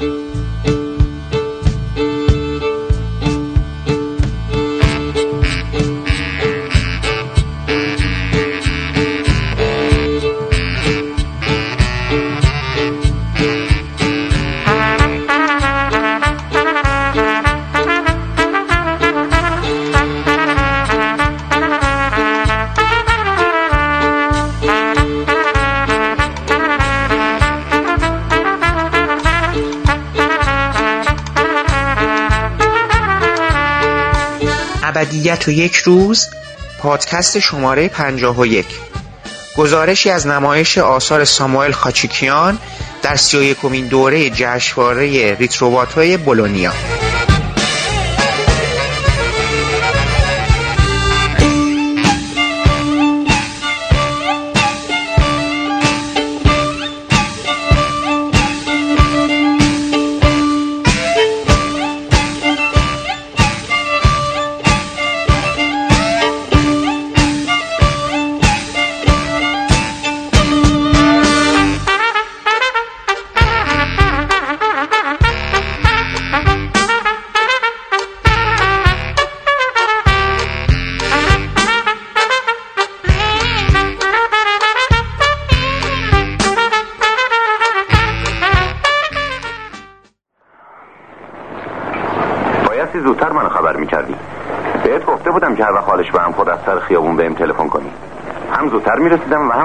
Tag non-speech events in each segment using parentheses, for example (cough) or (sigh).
ابدیت و یک روز پادکست شماره 51 گزارشی از نمایش آثار ساموئل خاچیکیان در سی و دوره جشنواره ریتروواتای بولونیا.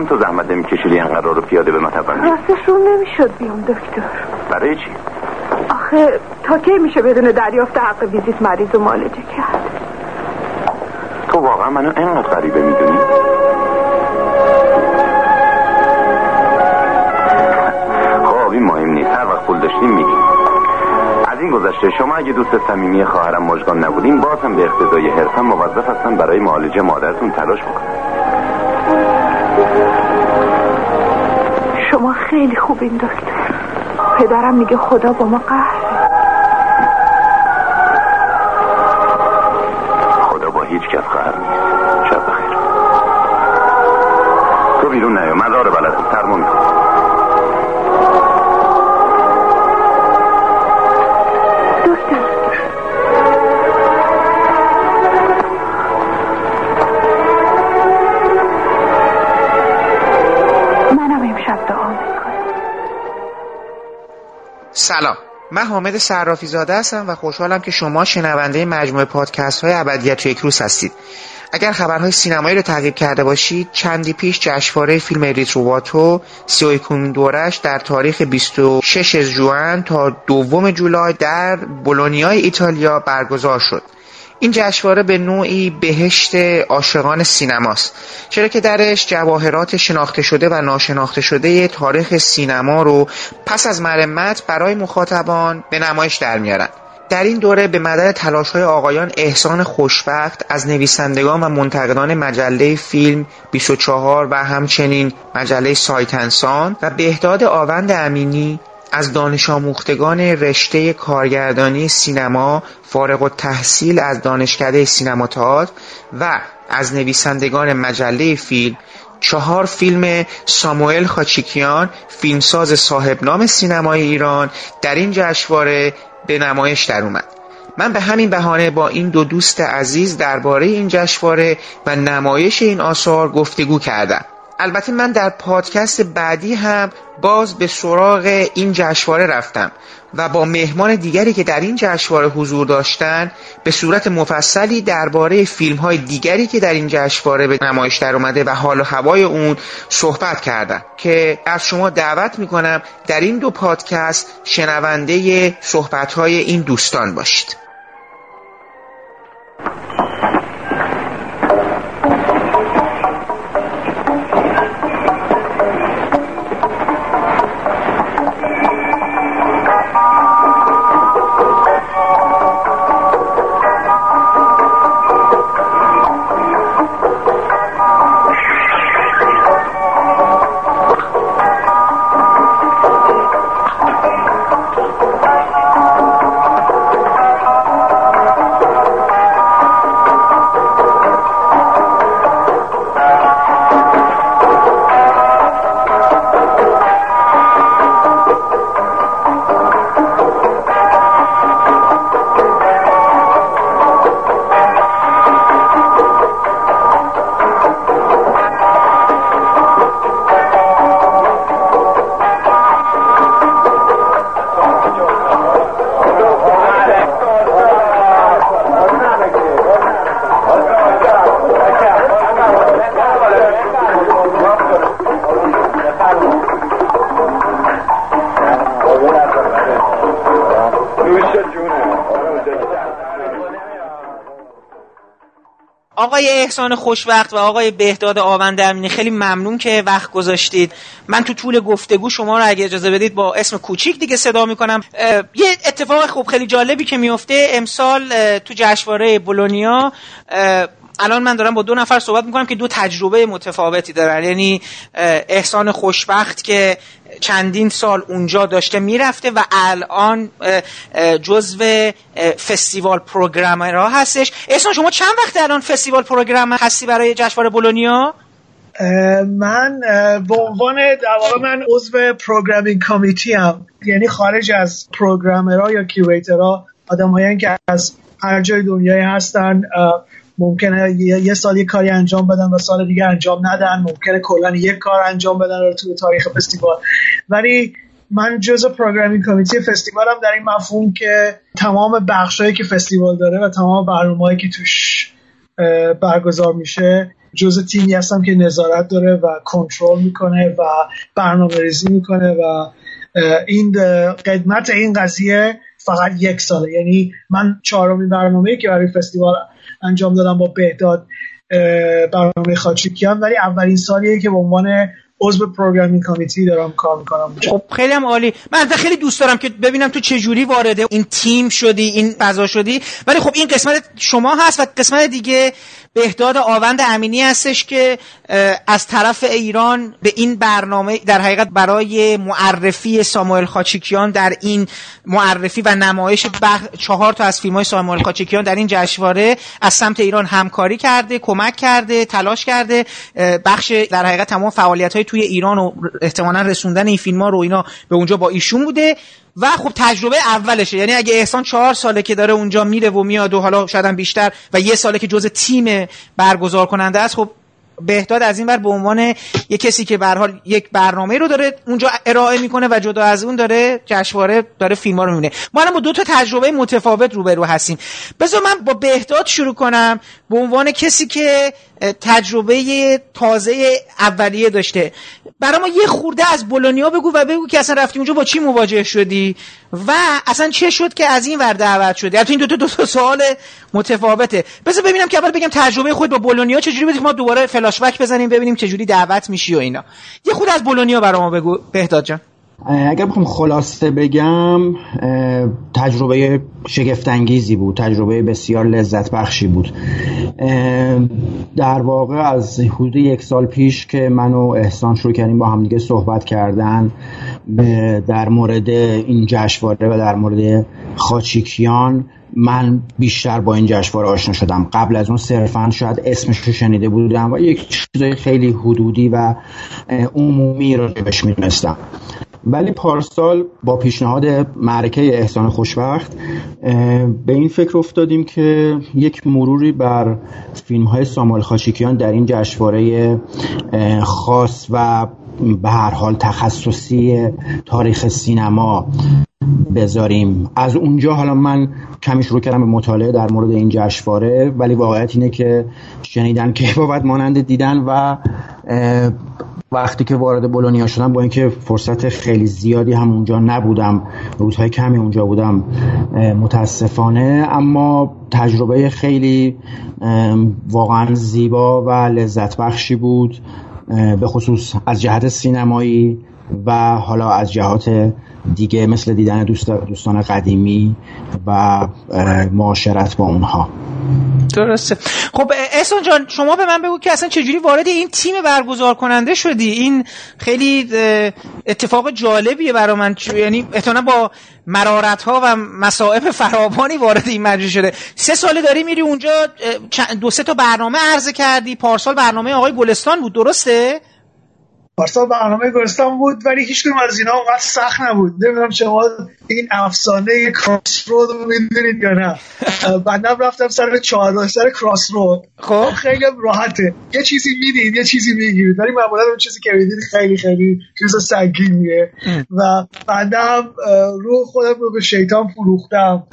هم تو زحمت نمیکشیدی انقدر رو پیاده به مطب بندی راستش رو نمی‌شد بیام دکتر. برای چی؟ آخه تا کی میشه بدون دریافت حق ویزیت مریض و معالجه کرد؟ تو واقعا منو انقدر غریبه می‌دونی؟ خب این مهم نیست. هر وقت پول داشتیم میگیم. از این گذشته شما اگه دوست صمیمی خواهرم مژگان نبودین باز هم به اقتضای حرفم موظف هستم برای معالجه مادرتون تلاش بکنم. شما خیلی خوبین دکتر. پدرم میگه خدا با ما قهره سلام. من حامد صرافی زاده هستم و خوشحالم که شما شنونده مجموعه پادکست های ابدیت یک روز هستید. اگر خبرهای سینمایی رو تعقیب کرده باشید چندی پیش جشنواره فیلم ریتروواتو سی دورش در تاریخ 26 ژوئن تا دوم جولای در بولونیای ایتالیا برگزار شد. این جشنواره به نوعی بهشت عاشقان سینماست. چرا که درش جواهرات شناخته شده و ناشناخته شده تاریخ سینما رو پس از مرمت برای مخاطبان به نمایش در میارن. در این دوره به مدد تلاش های آقایان احسان خوشبخت از نویسندگان و منتقدان مجله فیلم 24 و همچنین مجله سایت انسان و بهداد آوند امینی از دانش آموختگان رشته کارگردانی سینما فارغ التحصیل از دانشکده سینما تئاتر و از نویسندگان مجله فیلم چهار فیلم ساموئل خاچیکیان فیلمساز صاحب نام سینمای ایران در این جشنواره به نمایش در اومد. من به همین بهانه با این دو دوست عزیز درباره این جشنواره و نمایش این آثار گفتگو کردم. البته من در پادکست بعدی هم باز به سراغ این جشنواره رفتم و با مهمان دیگری که در این جشنواره حضور داشتن به صورت مفصلی درباره فیلم های دیگری که در این جشنواره به نمایش در اومده و حال و هوای اون صحبت کردم که از شما دعوت می‌کنم در این دو پادکست شنونده صحبت های این دوستان باشید. آقای احسان خوشوقت و آقای بهداد آونده امینی خیلی ممنون که وقت گذاشتید. من تو طول گفتگو شما رو اگه اجازه بدید با اسم کوچیک دیگه صدا می‌کنم. یه اتفاق خوب خیلی جالبی که میفته امسال تو جشنواره بولونیا الان من دارم با دو نفر صحبت می‌کنم که دو تجربه متفاوتی دارن. یعنی احسان خوشبخت که چندین سال اونجا داشته می‌رفته و الان جزو festival programmer ها هستش. احسان شما چند وقت الان festival programmer هستی برای جشنواره بولونیا؟ من به عنوان در من عضو programming committee هم یعنی خارج از programmer ها یا curator ها آدمایی که از هر جای دنیای هستن ممکنه یه سال یه کاری انجام بدن و سال دیگه انجام ندن. ممکنه کلا یک کار انجام بدن رو تو تاریخ فستیوال. ولی من جزء پروگرامینگ کمیتی فستیوالم در این مفهوم که تمام بخشایی که فستیوال داره و تمام برنامه‌ای که توش برگزار میشه جزء تیمی هستم که نظارت داره و کنترل می‌کنه و برنامه ریزی می‌کنه و این قدمت این قضیه فقط یک ساله. یعنی من چهارمین برنامه که برای فستیوال انجام دادم با بهداد برنامه خاچیکیان ولی اولین سالیه که به عنوان عضو پروگرامینگ کمیتی دارم کار می‌کنم. خب خیلی هم عالی. من خیلی دوست دارم که ببینم تو چه جوری وارد این تیم شدی این فضا شدی. ولی خب این قسمت شما هست و قسمت دیگه بهداد آوند امینی هستش که از طرف ایران به این برنامه در حقیقت برای معرفی ساموئل خاچیکیان در این معرفی و نمایش چهار تا از فیلم های ساموئل خاچیکیان در این جشنواره از سمت ایران همکاری کرده کمک کرده تلاش کرده بخش در حقیقت تمام فعالیت های توی ایران و احتمالا رسوندن این فیلم ها رو اینا به اونجا با ایشون بوده و خب تجربه اولشه. یعنی اگه احسان چهار ساله که داره اونجا میره و میاد و حالا شاید بیشتر و یه ساله که جز تیم برگزار کننده است خب بهداد از این بر به عنوان یه کسی که به حال یک برنامه رو داره اونجا ارائه می‌کنه و جدا از اون داره جشنواره داره فیلم ها رو می‌بینه. ما الان با دو تا تجربه متفاوت روبرو هستیم. بذار من با بهداد شروع کنم. به عنوان کسی که تجربه تازه اولیه داشته. برای ما یه خورده از بولونیا بگو و بگو که اصلا رفتی اونجا با چی مواجه شدی و اصلا چه شد که از این ور دعوت شدی؟ البته این دو تا دو تا سوال متفاوته. بذار ببینم که اول بگم تجربه خود با بولونیا چجوری بود ما دوباره فلاش بک بزنیم ببینیم چجوری دعوت میشی و اینا. یه خود از بولونیا برای ما بگو بهداد جان. اگر بخوام خلاصه بگم تجربه شگفتانگیزی بود تجربه بسیار لذت بخشی بود در واقع از حدود یک سال پیش که من و احسان شروع کردیم با همدیگه صحبت کردن در مورد این جشنواره و در مورد خاچیکیان من بیشتر با این جشنواره آشنا شدم. قبل از اون صرفا شاید اسمش رو شنیده بودم و یک چیزای خیلی حدودی و عمومی رو بهش می‌دونستم. ولی پارسال با پیشنهاد معرکه احسان خوشبخت به این فکر افتادیم که یک مروری بر فیلم های سامال خاشیکیان در این جشنواره خاص و به هر حال تخصصی تاریخ سینما بذاریم. از اونجا حالا من کمی شروع کردم به مطالعه در مورد این جشنواره ولی واقعیت اینه که شنیدن که (laughs) بابت مانند دیدن و وقتی که وارد بولونیا شدم با اینکه فرصت خیلی زیادی هم اونجا نبودم روزهای کمی اونجا بودم متاسفانه اما تجربه خیلی واقعا زیبا و لذت بخشی بود به خصوص از جهت سینمایی. و حالا از جهات دیگه مثل دیدن دوستان قدیمی و معاشرت با اونها. درسته. خب احسان جان شما به من بگو که اصلا چجوری وارد این تیم برگزار کننده شدی؟ این خیلی اتفاق جالبیه برای من. یعنی احتمالا با مرارت ها و مصائب فراوانی وارد این مجلس شده. سه ساله داری میری اونجا دو سه تا برنامه عرضه کردی. پارسال برنامه آقای گلستان بود. درسته؟ پارسال برنامه گلستان بود ولی هیچ کنم از اینا اونقدر سخت نبود. نمی‌دونم شما این افسانه کراس رود رو می‌دونید یا نه. (laughs) بندم رفتم سر چهار سر کراس رود خب خیلی راحته. یه چیزی می‌دید یه چیزی می‌گیرید ولی معمولا اون چیزی که می‌دید خیلی خیلی چیز سنگینیه. و بندم رو خودم رو به شیطان فروختم.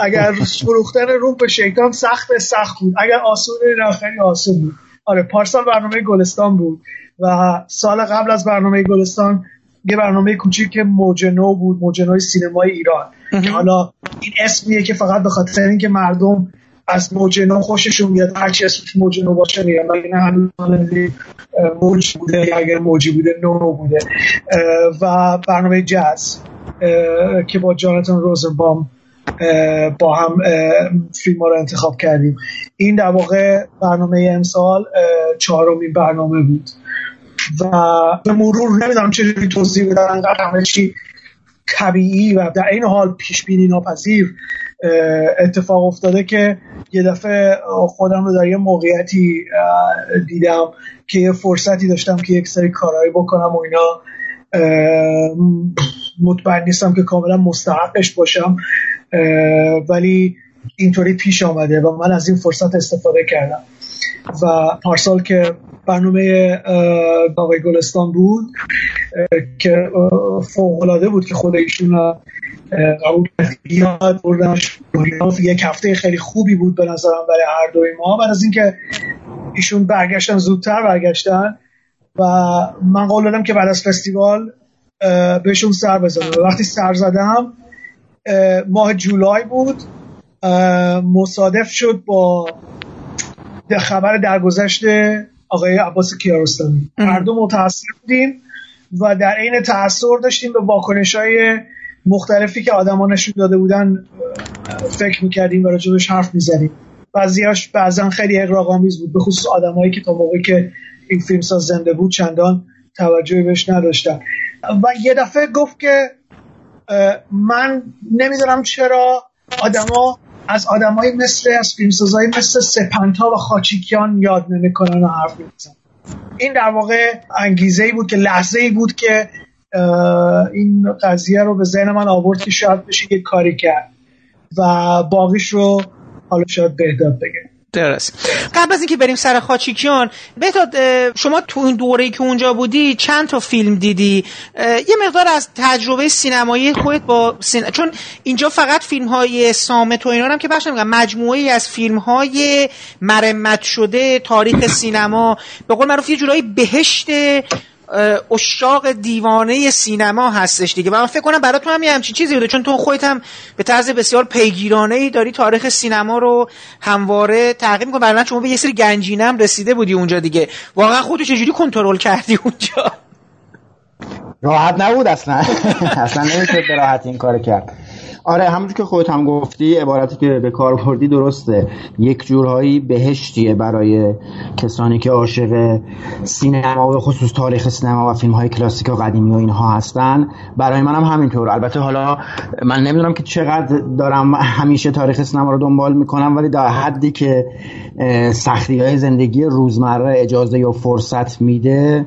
اگر فروختن روح به شیطان سخت سخت بود. اگر آسونه نه خیلی آسون بود. آره پارسال برنامه گلستان بود. و سال قبل از برنامه گلستان یه برنامه کوچیک که موجنو بود موجنوی سینمای ایران. حالا این اسمیه که فقط به خاطر اینکه مردم از موج نو خوششون میاد هرچی اسمش موج نو باشه ولی نه هنوز موج بوده اگر موجی بوده نو نو بوده و برنامه جاز که با جانتان روزنبام با هم فیلم ها رو انتخاب کردیم. این در واقع برنامه امسال چهارمین برنامه بود. و به مرور نمی‌دونم چجوری توضیح بدم انقدر همه چی طبیعی و در این حال پیش بینی ناپذیر اتفاق افتاده که یه دفعه خودم رو در یه موقعیتی دیدم که یه فرصتی داشتم که یک سری کارهایی بکنم و اینا مطمئن نیستم که کاملا مستحقش باشم ولی اینطوری پیش آمده و من از این فرصت استفاده کردم. و پارسال که برنامه آقای گلستان بود که فوق بود که خود ایشون قبول بیاد بردنش یک هفته خیلی خوبی بود به نظرم برای هر دوی ما. بعد از اینکه ایشون برگشتن زودتر برگشتن و من قول دادم که بعد از فستیوال بهشون سر بزنم. وقتی سر زدم ماه جولای بود مصادف شد با خبر درگذشت آقای عباس کیارستمی. هر دو متاثر بودیم و در عین تاثر داشتیم به واکنش های مختلفی که آدما نشون داده بودن فکر می‌کردیم و راجبش حرف می‌زنیم. بعضیاش بعضا خیلی اقراق‌آمیز بود به خصوص آدمایی که تا موقعی که این فیلم ساز زنده بود چندان توجهی بهش نداشتن. و یه دفعه گفت که من نمی‌دونم چرا آدما از آدمایی مثل از فیلمسازایی مثل سپنتا و خاچیکیان یاد نمی‌کنن و حرف می‌زنن. این در واقع انگیزه ای بود که لحظه ای بود که این قضیه رو به ذهن من آورد که شاید بشه یک کاری کرد و باقیش رو حالا شاید بهداد بگه. درست. قبل از اینکه بریم سر خاچیکیان بهتاد شما تو این دوره‌ای که اونجا بودی چند تا فیلم دیدی؟ یه مقدار از تجربه سینمایی خودت با چون اینجا فقط فیلم های سامت و اینا هم که بخش نمیگم مجموعه از فیلم های مرمت شده تاریخ سینما به قول معروف یه جورایی بهشت اشاق دیوانه سینما هستش دیگه. و من فکر کنم برای تو هم یه همچین چیزی بوده چون تو خودت هم به طرز بسیار پیگیرانه ای داری تاریخ سینما رو همواره تعقیب می‌کنی. برای شما به یه سری گنجینه هم رسیده بودی اونجا دیگه. واقعا خودت چجوری کنترل کردی اونجا؟ راحت نبود اصلا. (laughs) اصلا نمیشه به راحت این کار کرد. آره همونجور که خودت هم گفتی عبارتی که به کار بردی درسته. یک جورهایی بهشتیه برای کسانی که عاشق سینما و خصوص تاریخ سینما و فیلم های کلاسیک و قدیمی و اینها هستن. برای منم هم همینطور. البته حالا من نمی‌دونم که چقدر دارم همیشه تاریخ سینما رو دنبال می‌کنم ولی در حدی که سختی های زندگی روزمره اجازه یا فرصت میده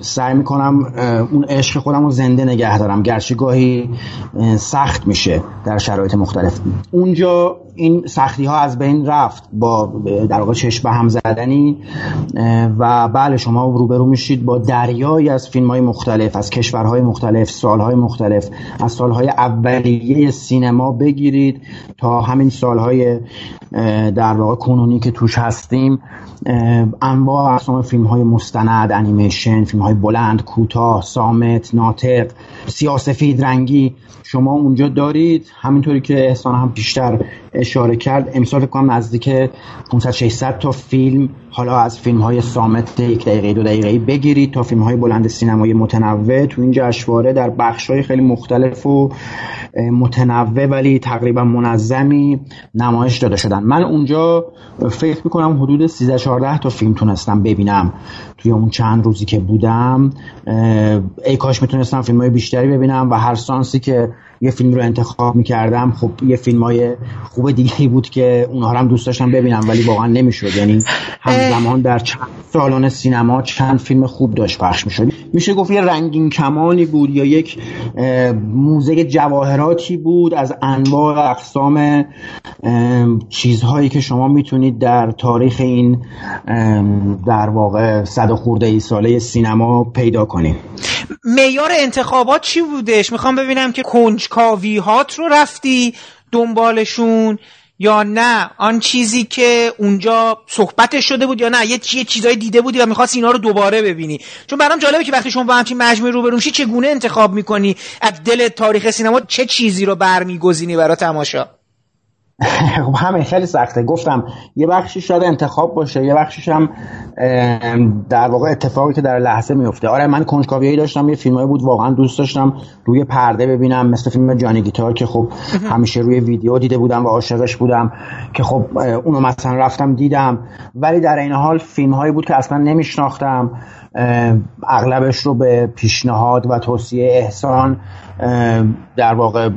سعی می‌کنم اون عشق خودم رو زنده نگه دارم. گرچه گاهی سخت میشه در شرایط مختلف. اونجا این سختی ها از بین رفت با در واقع چشم هم زدنی و بله شما روبرو میشید با دریایی از فیلم های مختلف از کشورهای مختلف سالهای مختلف از سالهای اولیه سینما بگیرید تا همین سالهای در واقع کنونی که توش هستیم انواع اقسام فیلم های مستند انیمیشن فیلم های بلند کوتاه سامت ناطق سیاسفید رنگی شما اونجا دارید. همینطوری که احسان هم بیشتر اشاره کرد امسال فکر کنم نزدیک 500 600 تا فیلم حالا از فیلم های سامت یک دقیقه دو دقیقه بگیرید تا فیلم های بلند سینمایی متنوع تو این جشنواره در بخش های خیلی مختلف و متنوع ولی تقریبا منظمی نمایش داده شدن. من اونجا فکر می‌کنم حدود 13 14 تا فیلم تونستم ببینم توی اون چند روزی که بودم. ای کاش می‌تونستم فیلم های بیشتری ببینم و هر سانسی که یه فیلم رو انتخاب می‌کردم. خب یه فیلم های خوب دیگه بود که اونها هم دوست داشتم ببینم ولی واقعا نمی‌شد. یعنی همزمان در چند سالن سینما چند فیلم خوب داشت پخش می‌شد. میشه گفت یه رنگین کمانی بود یا یک موزه جواهراتی بود از انواع اقسام چیزهایی که شما می‌تونید در تاریخ این در واقع صد خورده ای ساله سینما پیدا کنید. میار انتخابات چی بودش؟ می‌خوام ببینم که کنجکاوی هات رو رفتی دنبالشون یا نه؟ آن چیزی که اونجا صحبتش شده بود یا نه؟ یه چیه چیزایی دیده بودی و می‌خواست اینا رو دوباره ببینی. چون برام جالبه که وقتی شما با همچین مجموعه روبرو چگونه انتخاب می‌کنی؟ از دل تاریخ سینما چه چیزی رو برمیگزینی برای تماشا؟ (laughs) خب همه خیلی سخته. گفتم یه بخشی شاید انتخاب باشه یه بخشیش هم در واقع اتفاقی که در لحظه میفته آره من کنجکاوی داشتم یه فیلمایی بود واقعا دوست داشتم روی پرده ببینم مثل فیلم جانی گیتار که خب همیشه روی ویدیو دیده بودم و عاشقش بودم که خب اونو مثلا رفتم دیدم. ولی در این حال فیلم هایی بود که اصلا نمیشناختم. اغلبش رو به پیشنهاد و توصیه احسان در واقع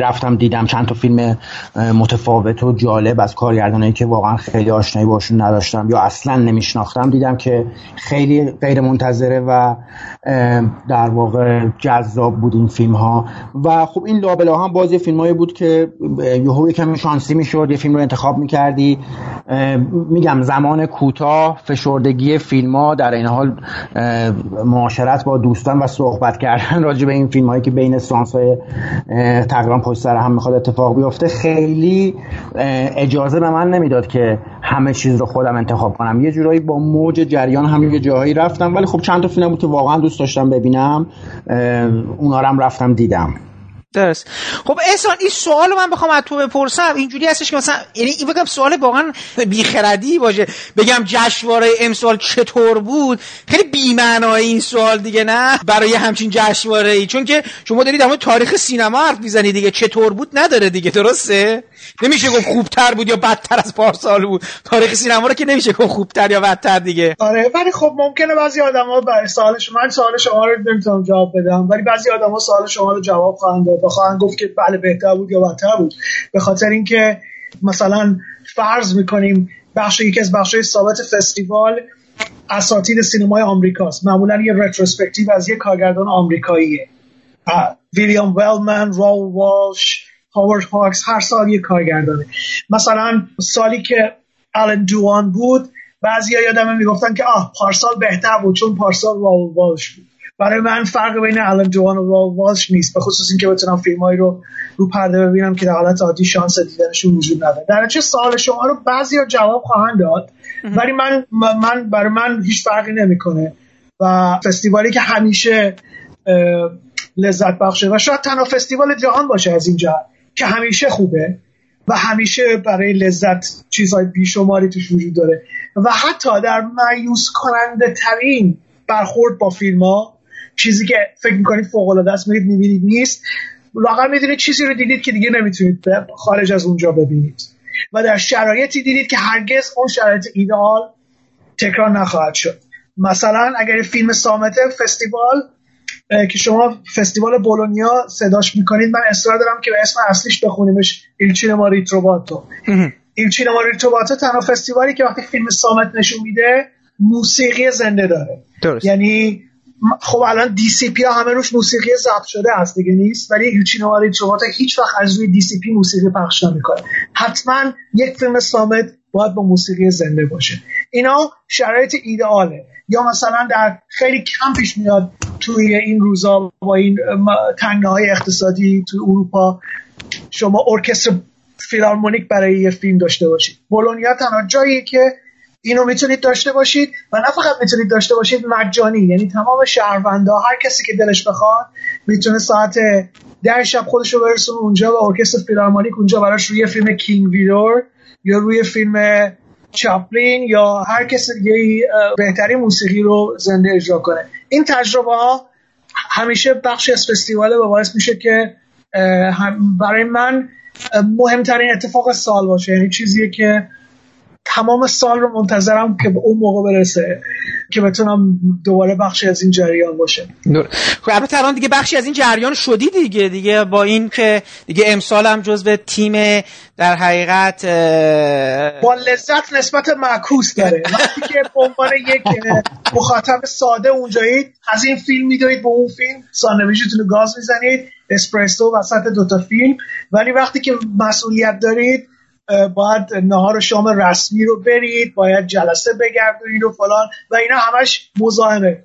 رفتم دیدم چند تا فیلم متفاوت و جالب از کارگردانایی که واقعا خیلی آشنایی باشون نداشتم یا اصلا نمیشناختم. دیدم که خیلی غیر منتظره و در واقع جذاب بود این فیلم ها و خب این لابلا هم بازی فیلم هایی بود که یهو کمی شانسی می‌شد یه فیلم رو انتخاب می‌کردی. میگم زمان کوتاه فشردگی فیلم ها در این حال معاشرت با دوستان و صحبت کردن (laughs) راجع به این فیلم هایی که بین سانس های تقریبا پشت سر هم می‌خواد اتفاق بیفته. خیلی اجازه به من نمی‌داد که همه چیز رو خودم انتخاب کنم. یه جورایی با موج جریان هم یه جاهایی رفتم ولی خب چند تا فیلم بود که واقعا دوست داشتم ببینم. اونا رو رفتم دیدم. درست خب احسان این سوال من بخوام از تو بپرسم. اینجوری هستش که مثلا یعنی این بگم سوال واقعا بیخردی باشه. بگم جشنواره امسال چطور بود؟ خیلی بی‌معنای این سوال دیگه نه؟ برای همچین جشنواره ای چون که شما دارید همون تاریخ سینما حرف می‌زنید دیگه. چطور بود؟ نداره دیگه. درسته؟ نمیشه گفت خوبتر بود یا بدتر از پارسال بود؟ تاریخ سینما رو که نمیشه گفت خوبتر یا بدتر دیگه. آره ولی خب ممکنه بعضی آدما سوال شما من سوال شما رو نمی‌تونم جواب بدم ولی بعضی آدما سوال شما رو جواب خواهند داد خواهند گفت که بله بهتر بود یا بدتر بود. به خاطر اینکه مثلا فرض می‌کنیم بخش یکی از بخش ثابت فستیوال اساتید سینمای آمریکاست. معمولا یه retrospective از یه کارگردان آمریکاییه. ویلیام ولمن رول والش هاورد هاکس هر سال یه کارگردانه مثلا سالی که آلن دوان بود بعضی ها یادمه می‌گفتن که آه پارسال بهتر بود چون پارسال رول والش بود. برای من فرق بین الان جوان و رول والش نیست به خصوص اینکه بتونم فیلمایی رو رو پرده ببینم که در حالت عادی شانس دیدنشون وجود نداره. در چه سال شما رو بعضی ها جواب خواهند داد ولی من من برای من هیچ فرقی نمی‌کنه و فستیوالی که همیشه لذت بخشه و شاید تنها فستیوال جهان باشه از اینجا. که همیشه خوبه و همیشه برای لذت چیزهای بیشماری توش وجود داره. و حتی در مایوس کننده ترین برخورد با فیلم ها چیزی که فکر می‌کنید فوق العاده است میرید می‌بینید نیست. واقعا می‌دونید چیزی رو دیدید که دیگه نمی‌تونید خارج از اونجا ببینید. و در شرایطی دیدید که هرگز اون شرایط ایدئال تکرار نخواهد شد. مثلا اگر فیلم سامته فستیوال که شما فستیوال بولونیا صداش می‌کنید من اصرار دارم که به اسم اصلیش بخونیمش. Il Cinema Ritrovato Il Cinema Ritrovato تنها فستیوالی که وقتی فیلم صامت نشون میده موسیقی زنده داره. درست. یعنی خب الان DCP ها همه روش موسیقی ضبط شده هست دیگه نیست ولی Il Cinema Ritrovato هیچ وقت از روی DCP موسیقی پخش نمی‌کنه. حتما یک فیلم صامت باید با موسیقی زنده باشه. اینا شرایط ایدئاله. یا مثلا در خیلی کم پیش میاد توی این روزا با این تنگناهای اقتصادی توی اروپا شما ارکستر فیلارمونیک برای یه فیلم داشته باشید. بولونیا تنها جایی که اینو می‌تونید داشته باشید و نه فقط می‌تونید داشته باشید مجانی. یعنی تمام شهروندا هر کسی که دلش بخواد می‌تونه ساعت ده شب خودش رو برسونه اونجا و ارکستر فیلارمونیک اونجا براش روی فیلم کینگ ویدور یا روی فیلم چاپلین یا هر کسی دیگه بهترین موسیقی رو زنده اجرا کنه. این تجربه ها همیشه بخشی از فستیواله و باعث میشه که برای من مهمترین اتفاق سال باشه. یعنی چیزیه که تمام سال رو منتظرم که به اون موقع برسه که بتونم دوباره بخشی از این جریان باشه. خب البته الان دیگه بخشی از این جریان شدی دیگه. دیگه با این که دیگه امسال هم جزو تیم در حقیقت با لذت نسبت معکوس داره. وقتی که به عنوان یک مخاطب ساده اونجایید از این فیلم میدوید به اون فیلم ساندویچتون گاز می‌زنید. اسپرسو وسط دوتا فیلم. ولی وقتی که مسئولیت دارید باید نهار و شام رسمی رو برید باید جلسه بگردونید و فلان. و اینا همش مزاحمه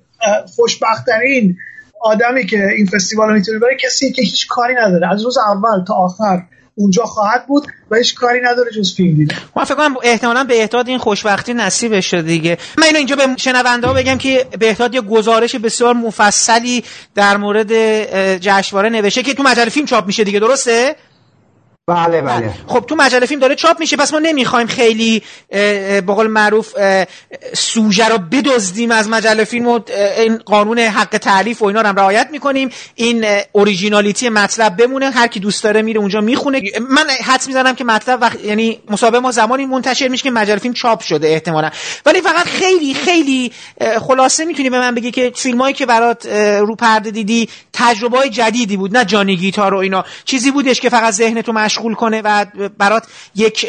خوشبختترین آدمی که این فستیوال می‌تونه بره کسی که هیچ کاری نداره. از روز اول تا آخر اونجا خواهد بود و هیچ کاری نداره جز فیلم دیدن. من فکر کنم احتمالاً بهتاد این خوشبختی نصیبش شد دیگه. من اینو اینجا به شنونده بگم که بهتاد یه گزارش بسیار مفصلی در مورد جشنواره نوشته که تو مجله فیلم چاپ میشه دیگه درسته؟ بله بله. خب تو مجله فیلم داره چاپ میشه پس ما نمی‌خوایم خیلی به قول معروف سوژه رو بدزدیم از مجله فیلم و این قانون حق تعریف و اینا رو هم رعایت می‌کنیم. این originality مطلب بمونه. هر کی دوست داره میره اونجا می‌خونه. من حدس می‌زنم که مطلب وقت یعنی مصاحبه ما زمانی منتشر میشه که مجله فیلم چاپ شده احتمالا. ولی فقط خیلی خیلی خلاصه می‌تونی به من بگی که فیلمایی که برات رو پرده دیدی تجربه جدیدی بود. نه جانی گیتار و اینا. چیزی بودش که فقط ذهن تو مشغول کنه و برات یک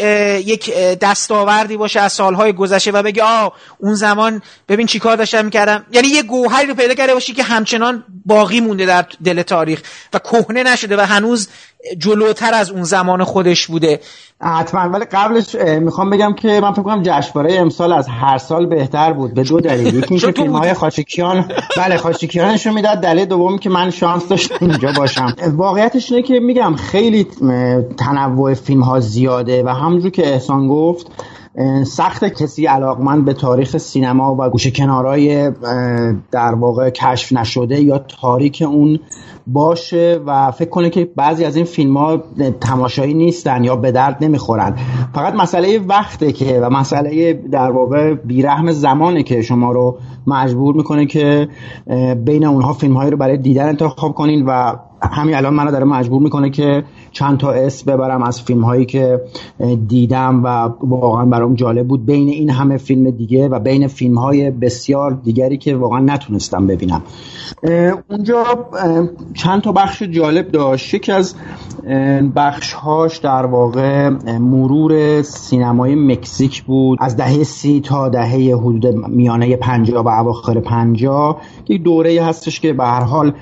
یک دستاوردی باشه از سالهای گذشته و بگی آ اون زمان ببین چیکار داشتم می‌کردم. یعنی یه گوهری رو پیدا کرده باشی که همچنان باقی مونده در دل تاریخ و کهنه نشده و هنوز جلوتر از اون زمان خودش بوده. حتما. ولی قبلش می‌خوام بگم که من فکر کنم جشنواره امسال از هر سال بهتر بود. به دو دلیل. یکی اینکه (laughs) فیلم های خاچکیان بله خاچکیانشون می‌داد. دلیل دوم که من شانس داشتم اینجا باشم. واقعیتش اینه که میگم خیلی تنوع فیلم ها زیاده و همونجور که احسان گفت سخت کسی علاقمند به تاریخ سینما و گوشه کنارای در واقع کشف نشده یا تاریک اون باشه و فکر کنه که بعضی از این فیلم ها تماشایی نیستن یا به درد نمی‌خورن. فقط مسئله وقته که و مسئله در واقع بیرحم زمانه که شما رو مجبور می‌کنه که بین اونها فیلم هایی رو برای دیدن انتخاب کنین و همین الان منو داره مجبور می‌کنه که چند تا اسم ببرم از فیلم هایی که دیدم و واقعا برام جالب بود. بین این همه فیلم دیگه و بین فیلم های بسیار دیگری که واقعا نتونستم ببینم. اونجا چند تا بخش جالب داشت. یکی از بخش هاش در واقع مرور سینمای مکزیک بود. از دهه سی تا دهه حدود میانه پنجاه و اواخر پنجاه. یک دوره هستش که به هر حال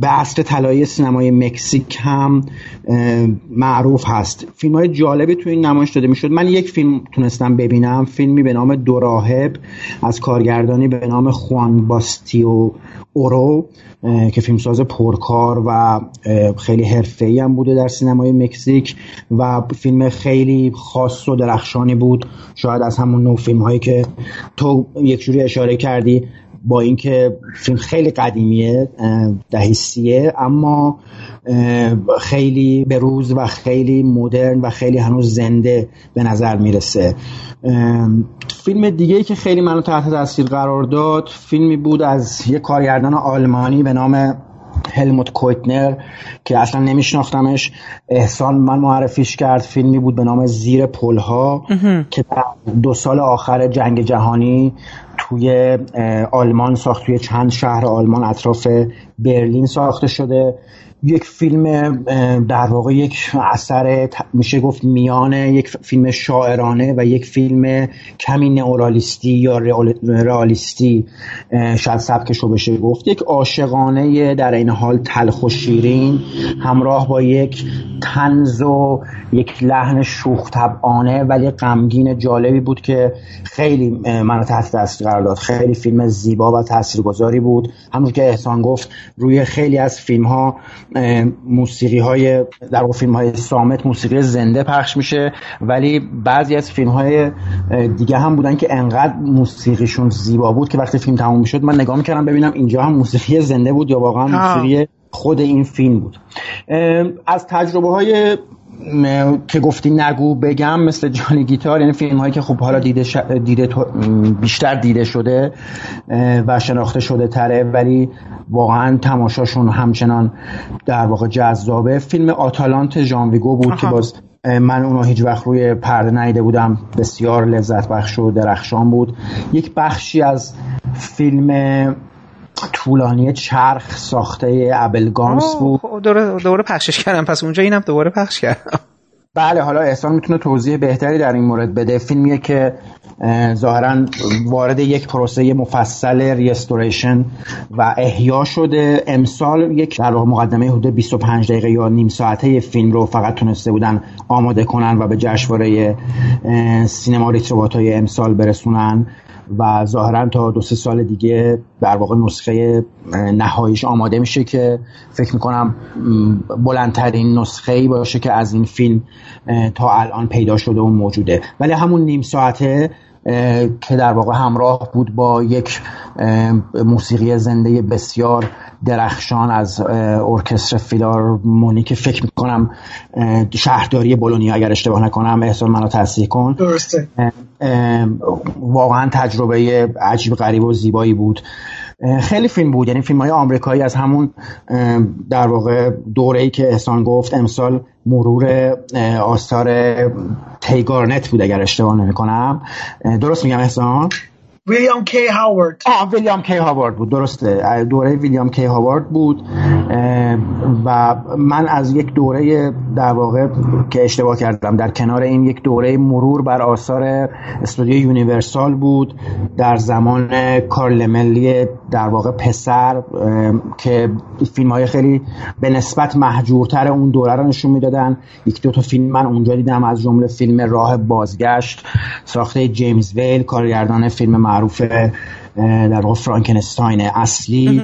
به عصر طلایی سینمای مکزیک هم معروف هست. فیلم های جالبی توی این نمایش داده می‌شد. من یک فیلم تونستم ببینم. فیلمی به نام دوراهب از کارگردانی به نام خوان باستیو اورو که فیلمساز پرکار و خیلی حرفه‌ای هم بوده در سینمای مکزیک و فیلم خیلی خاص و درخشانی بود. شاید از همون نوع فیلم هایی که تو یک جوری اشاره کردی با اینکه فیلم خیلی قدیمیه دهیسیه اما خیلی به روز و خیلی مدرن و خیلی هنوز زنده به نظر می‌رسه. فیلم دیگه ای که خیلی منو تحت تاثیر قرار داد فیلمی بود از یه کارگردان آلمانی به نام هلموت کویتنر که اصلا نمیشناختمش. احسان من معرفیش کرد فیلمی بود به نام زیر پلها که در دو سال آخر جنگ جهانی توی آلمان ساخت توی چند شهر آلمان اطراف برلین ساخته شده. یک فیلم در واقع یک اثر میشه گفت میان یک فیلم شاعرانه و یک فیلم کمی نئورالیستی یا رئالیستی شاید سبکش رو بشه گفت. یک عاشقانه در این حال تلخ و شیرین همراه با یک تنز و یک لحن شوخ طبعانه ولی غمگین جالبی بود که خیلی منو تحت تاثیر قرار داد. خیلی فیلم زیبا و تاثیرگذاری بود. همونطور که احسان گفت روی خیلی از فیلم ها موسیقی های در فیلم های سامت موسیقی زنده پخش میشه ولی بعضی از فیلم های دیگه هم بودن که انقدر موسیقیشون زیبا بود که وقتی فیلم تموم شد من نگاه می‌کردم ببینم اینجا هم موسیقی زنده بود یا واقعا موسیقی خود این فیلم بود. از تجربه های که گفتی نگو بگم مثل جانی گیتار یعنی فیلم هایی که خب حالا دیده, دیده بیشتر دیده شده و شناخته شده تره ولی واقعا تماشاشون همچنان در واقع جذابه. فیلم آتالانت ژانویگو بود که باز من اونو هیچ وقت روی پرده نیده بودم. بسیار لذت بخش و درخشان بود. یک بخشی از فیلم طولانی چرخ ساخته ابلگامس بود. خب، دوره, دوره پخشش کردم. پس اونجا اینم دوباره پخش کردم. بله حالا احسان می‌تونه توضیح بهتری در این مورد بده. فیلمیه که ظاهرا وارد یک پروسه مفصل restoration و احیا شده. امسال یک در مقدمه حدود 25 دقیقه یا نیم ساعته فیلم رو فقط تونسته بودن آماده کنن و به جشنواره Cinema Ritrovato ی امسال برسونن. و ظاهرا تا دو سه سال دیگه در واقع نسخه نهاییش آماده میشه که فکر می‌کنم بلندترین نسخه ای باشه که از این فیلم تا الان پیدا شده و موجوده. ولی همون نیم ساعته که در واقع همراه بود با یک موسیقی زنده بسیار درخشان از ارکستر فیلارمونی که فکر می‌کنم شهرداری بولونیا اگر اشتباه نکنم احسان منو تصحیح کن. درسته. واقعا تجربه عجیب غریب و زیبایی بود. خیلی فیلم بود یعنی فیلم های آمریکایی از همون در واقع دوره ای که احسان گفت امسال مرور آثار تیگارنت بود اگر اشتباه نمی کنم درست میگم احسان؟ ویلیام کی هاوارد آه ویلیام کی هاوارد بود درسته. دوره ویلیام کی هاوارد بود. و من از یک دوره در واقع که اشتباه کردم در کنار این یک دوره مرور بر آثار استودیو یونیورسال بود در زمان کارل ملی در واقع پسر که فیلم های خیلی به نسبت محجورتر اون دوره رو نشون می‌دادن. یک دو تا فیلم من اونجا دیدم از جمله فیلم راه بازگشت ساخته جیمز ویل کارگردان فیلم معروف در واقع فرانکنستاین اصلی.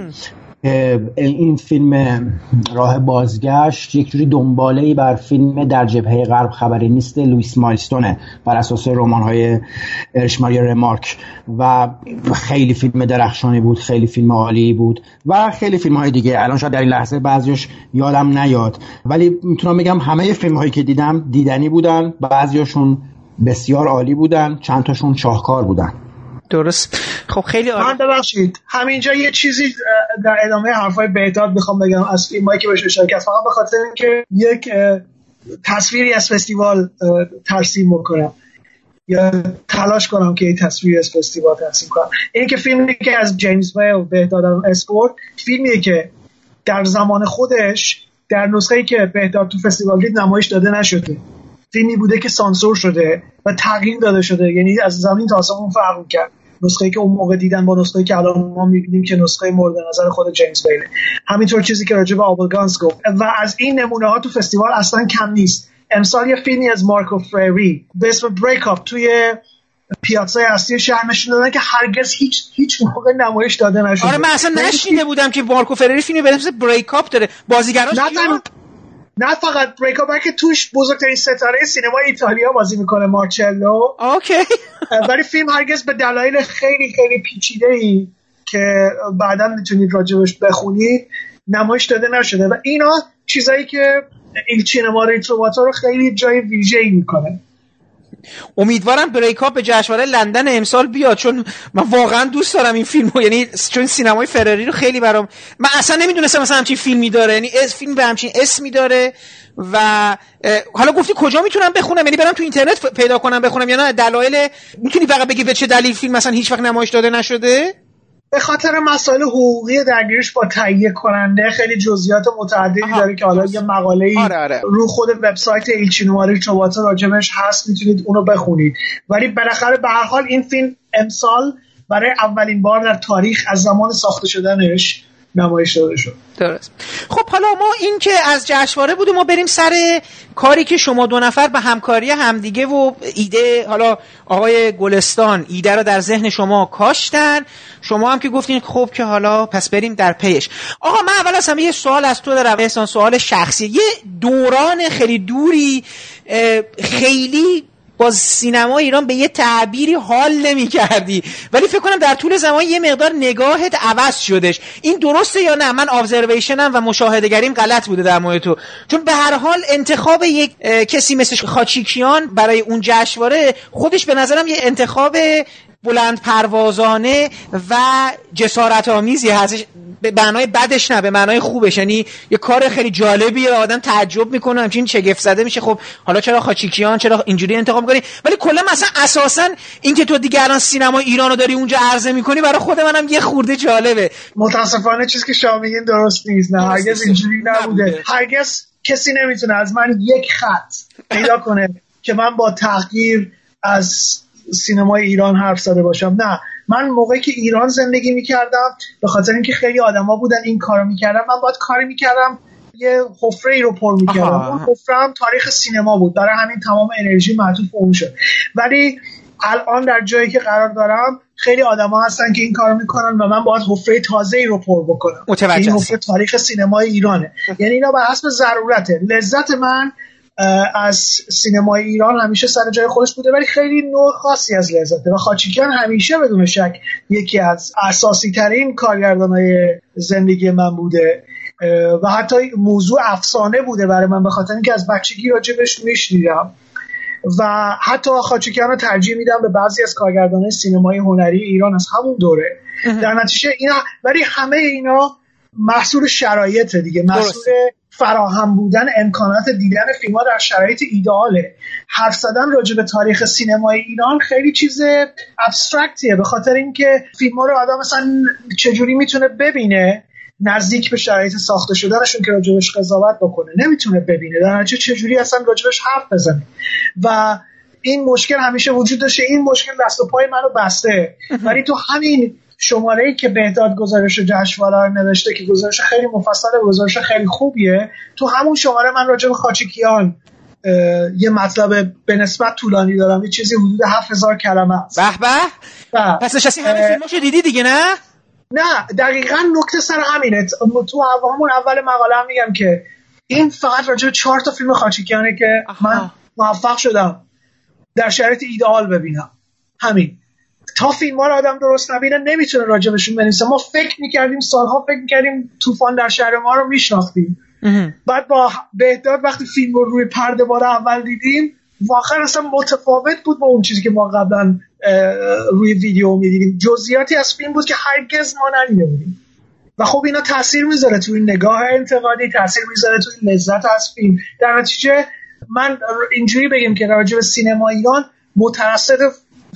این فیلم راه بازگشت یک جوری دنباله ای بر فیلم در جبهه غرب خبری نیست لویس مایلستونه بر اساس رمان های ارشماری رمارک. و خیلی فیلم درخشانی بود خیلی فیلم عالی بود و خیلی فیلم های دیگه. الان شاید در این لحظه بعضیش یادم نیاد. ولی می‌تونم بگم همه فیلم هایی که دیدم دیدنی بودن بعضیشون بسیار عالی بودن چند تاشون شاهکار بودن. درست. خب خیلی آره. من ببخشید همینجا یه چیزی در ادامه حرفای بهداد می‌خوام بگم از فیلمایی که بهش اشاره فقط به خاطر اینکه یک تصویری از فستیوال ترسیم بکنم. یا تلاش کنم که این تصویری از فستیوال ترسیم کنم. این که فیلمی که از جیمز ویل بهداد اسپورت فیلمیه که در زمان خودش در نسخه ای که بهداد تو فستیوال دید نمایش داده نشده. فیلمی بوده که سانسور شده و تغییر داده شده. یعنی از زمین تا آسمون فرق کرد نسخه که اون موقع دیدن با نسخه که الان ما می‌بینیم که نسخه مورد نظر خود جیمز بیله. همینطور چیزی که راجع به آبلگانس گفت. و از این نمونه ها تو فستیوال اصلا کم نیست. امسال یه فیلمی از مارکو فریری به اسم بریک اپ توی piazza ی اصلی شهر نشون دادن که هرگز هیچ هیچ موقع نمایش داده نشده. آره من اصلا نشنیده بودم که مارکو فریری فیلمی به اسم Break Up داره. بازیگراش نه فقط Break که توش بزرگترین ستاره سینما ایتالیا بازی می‌کنه مارچلو. okay. (laughs) ولی فیلم هرگز به دلایل خیلی خیلی پیچیده ای که بعدا می‌تونید راجبش بخونید نمایش داده نشده. و اینا چیزایی که این Cinema Ritrovato رو خیلی جای ویژه ای می‌کنه. امیدوارم بریکاپ به جشنواره لندن امسال بیاد چون من واقعا دوست دارم این فیلمو یعنی چون سینمای فراری رو خیلی برام من اصلا نمی‌دونستم مثلا همچین فیلمی داره یعنی فیلم به همچین اسمی داره و حالا گفتی کجا می‌تونم بخونم؟ یعنی برم تو اینترنت پیدا کنم بخونم یا نه؟ دلایل می‌تونی فقط بگی به چه دلیل فیلم مثلا هیچ وقت نمایش داده نشده؟ به خاطر مسائل حقوقی درگیرش با تهیه کننده خیلی جزئیات متعددی داره که حالا یه مقاله آره آره. رو خود وبسایت ایلچینواری چوباتا راجبش هست می‌تونید اونو بخونید ولی بالاخره به هر حال این فیلم امسال برای اولین بار در تاریخ از زمان ساخته شدنش نمایش داده شد. درست. خب حالا ما این که از جشنواره بودیم ما بریم سر کاری که شما دو نفر به همکاری همدیگه و ایده حالا آقای گلستان ایده رو در ذهن شما کاشتن. شما هم که گفتین خب که حالا پس بریم در پیش. آقا من اول از همه یه سوال از تو دارم. احسان سوال شخصی. یه دوران خیلی دوری خیلی با سینما ایران به یه تعبیری حال نمی کردی ولی فکر کنم در طول زمان یه مقدار نگاهت عوض شدش. این درسته یا نه؟ من ابزرویشنم و مشاهده گریم غلط بوده در مورد تو. چون به هر حال انتخاب یک کسی مثل خاچیکیان برای اون جشنواره خودش به نظرم یه انتخاب بلند پروازانه و جسارت آمیزی هستش. به معنای بدش نه به معنای خوبش. یعنی یه کار خیلی جالبیه. آدم تعجب می‌کنه همچین چگفت زده میشه. خب حالا چرا خاچیکیان چرا اینجوری انتخاب می‌کنی ولی کلا مثلا اساسا اینکه تو دیگه الان سینما ایرانو داری اونجا عرضه می‌کنی برای خود منم یه خورده جالبه. متاسفانه چیزی که شما میگین درست نیست. نه هرگز اینجوری نبوده. هرگز کسی نمی‌تونه از من یک خط پیدا کنه که من با تغییر از سینمای ایران حرف زده باشم. نه من موقعی که ایران زندگی می‌کردم به خاطر اینکه خیلی آدما بودن این کارو می‌کردم من باید کاری می‌کردم یه حفره ای رو پر می‌کردم. اون حفره هم تاریخ سینما بود. برای همین تمام انرژی معطوف اون شد. ولی الان در جایی که قرار دارم خیلی آدما هستن که این کارو می‌کنن و من باید حفره تازه ای رو پر بکنم. متوجه این حفره تاریخ سینمای ایرانه. یعنی اینا بر حسب ضرورته. لذت من از سینمای ایران همیشه سر جای خودش بوده ولی خیلی نوع خاصی از لذته. و خاچیکیان همیشه بدون شک یکی از اساسی ترین کارگردان های زندگی من بوده. و حتی موضوع افسانه بوده برای من به خاطر اینکه از بچگی راجبش میشنیدم. و حتی خاچیکیان رو ترجیح میدم به بعضی از کارگردان سینمای هنری ایران از همون دوره. در نتیجه اینا ولی همه اینا محصول شرایط دیگه. محصول فراهم بودن امکانات دیدن فیلم در شرایط ایدئاله. حرف زدن راجع به تاریخ سینمای ایران خیلی چیز ابسترکتیه به خاطر اینکه فیلم رو آدم مثلا چجوری می‌تونه ببینه نزدیک به شرایط ساخته شدنشون که راجبش قضاوت بکنه. نمی‌تونه ببینه. در نتیجه چجوری اصلا راجبش حرف بزنه؟ و این مشکل همیشه وجود داشته. این مشکل دست و پای منو بسته. ولی تو همین شماره ای که بهداد گزارش جشنواره نوشته که گزارش خیلی مفصل گزارش خیلی خوبیه. تو همون شماره من راجع به خاچکیان یه مطلب به نسبت طولانی دارم. یه چیزی حدود 7000 کلمه است. به به. پس نشستی همه فیلماشو دیدی دیگه نه؟ نه دقیقا نکته سر همینه. تو همون اول مقاله هم میگم که این فقط راجع به چهار تا فیلم خاچیکیانه که من موفق شدم. در شرایط ایدئال ببینم. همین. تا فیلم ها رو آدم درست نبینه نمی‌تونه راجبشون بنویسه. ما فکر می‌کردیم سالها فکر می‌کردیم طوفان در شهر ما رو میشناختیم. بعد با بهداد وقتی فیلم رو روی پرده بار اول دیدیم واقعا اصلا متفاوت بود با اون چیزی که ما قبلا روی ویدیو می‌دیدیم. جزئیاتی از فیلم بود که هرگز ما ندیده بودیم و خب اینا تاثیر می‌ذاره توی نگاه انتقادی تاثیر می‌ذاره توی لذت از فیلم. در نتیجه من اینجوری بگیم که راجع به سینما ایران مترصد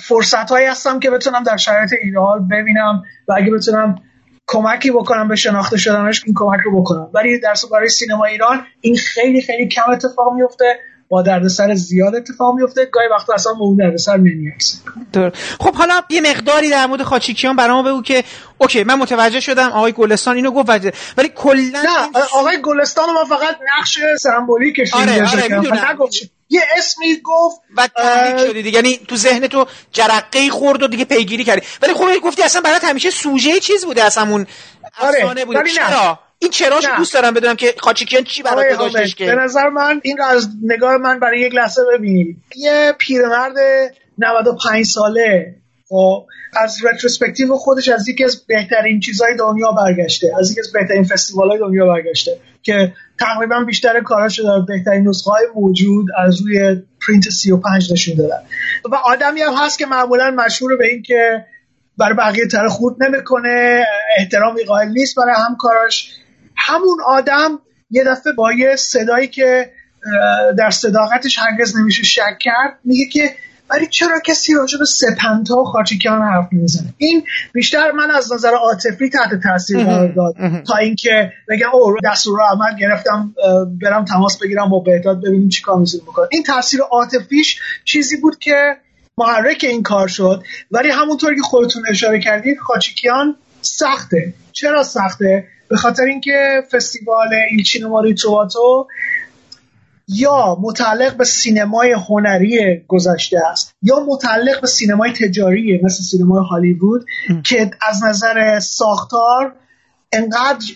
فرصت هایی هستم که بتونم در شرایط ایدئال ببینم و اگه بتونم کمکی بکنم به شناخته شدنش این کمک رو بکنم. ولی در برای سینما ایران این خیلی خیلی کم اتفاق میفته. با دردسر زیاد اتفاق میفته گاهی وقتا اصلا به اون دردسر نمی‌رسه خب حالا یه مقداری در مورد خاچیکیان برام بگو که اوکی من متوجه شدم آقای گلستان اینو گفت ولی کلا نه آقای گلستان ما فقط نقش سمبولیکش آره آره یه اسمی گفت و تحریک شدی دیگه. یعنی تو ذهن تو جرقه خورد و دیگه پیگیری کردی. ولی خب گفتی اصلا برات همیشه سوژه چیز بوده اصلا اون آره. افسانه بوده. چرا؟ این چراش دوست دارم بدونم که خاچیکیان چی برای داشتش که به نظر من این از نگاه من برای یک لحظه ببینید یه پیرمرد 95 ساله خب از retrospective خودش از یکی از بهترین چیزهای دنیا برگشته از یکی از بهترین فستیوال های دنیا برگشته که تقریبا بیشتر کاراشو در بهترین نسخه های موجود از روی پرینت 35 نشون دادن و آدمی هم هست که معمولا مشهور به این که برای بقیه تر خورد نمی‌کنه احترامی قائل نیست برای همکاراش. همون آدم یه دفعه با یه صدایی که در صداقتش هرگز نمیشه شک کرد میگه که ولی چرا کسی راجع به سپنتا و خاچیکیان حرف نمی‌زنه؟ این بیشتر من از نظر عاطفی تحت تاثیر قرار داد. تا اینکه بگم او دستور عمل گرفتم برم تماس بگیرم با بهداد ببینیم چیکار می‌تونیم بکنم این تاثیر عاطفیش چیزی بود که محرک این کار شد. ولی همونطور که خودتون اشاره کردید خاچیکیان سخته. چرا سخته؟ به خاطر اینکه فستیوال ایلچینو ریترواتو یا متعلق به سینمای هنری گذشته است یا متعلق به سینمای تجاریه مثل سینمای هالیوود که از نظر ساختار انقدر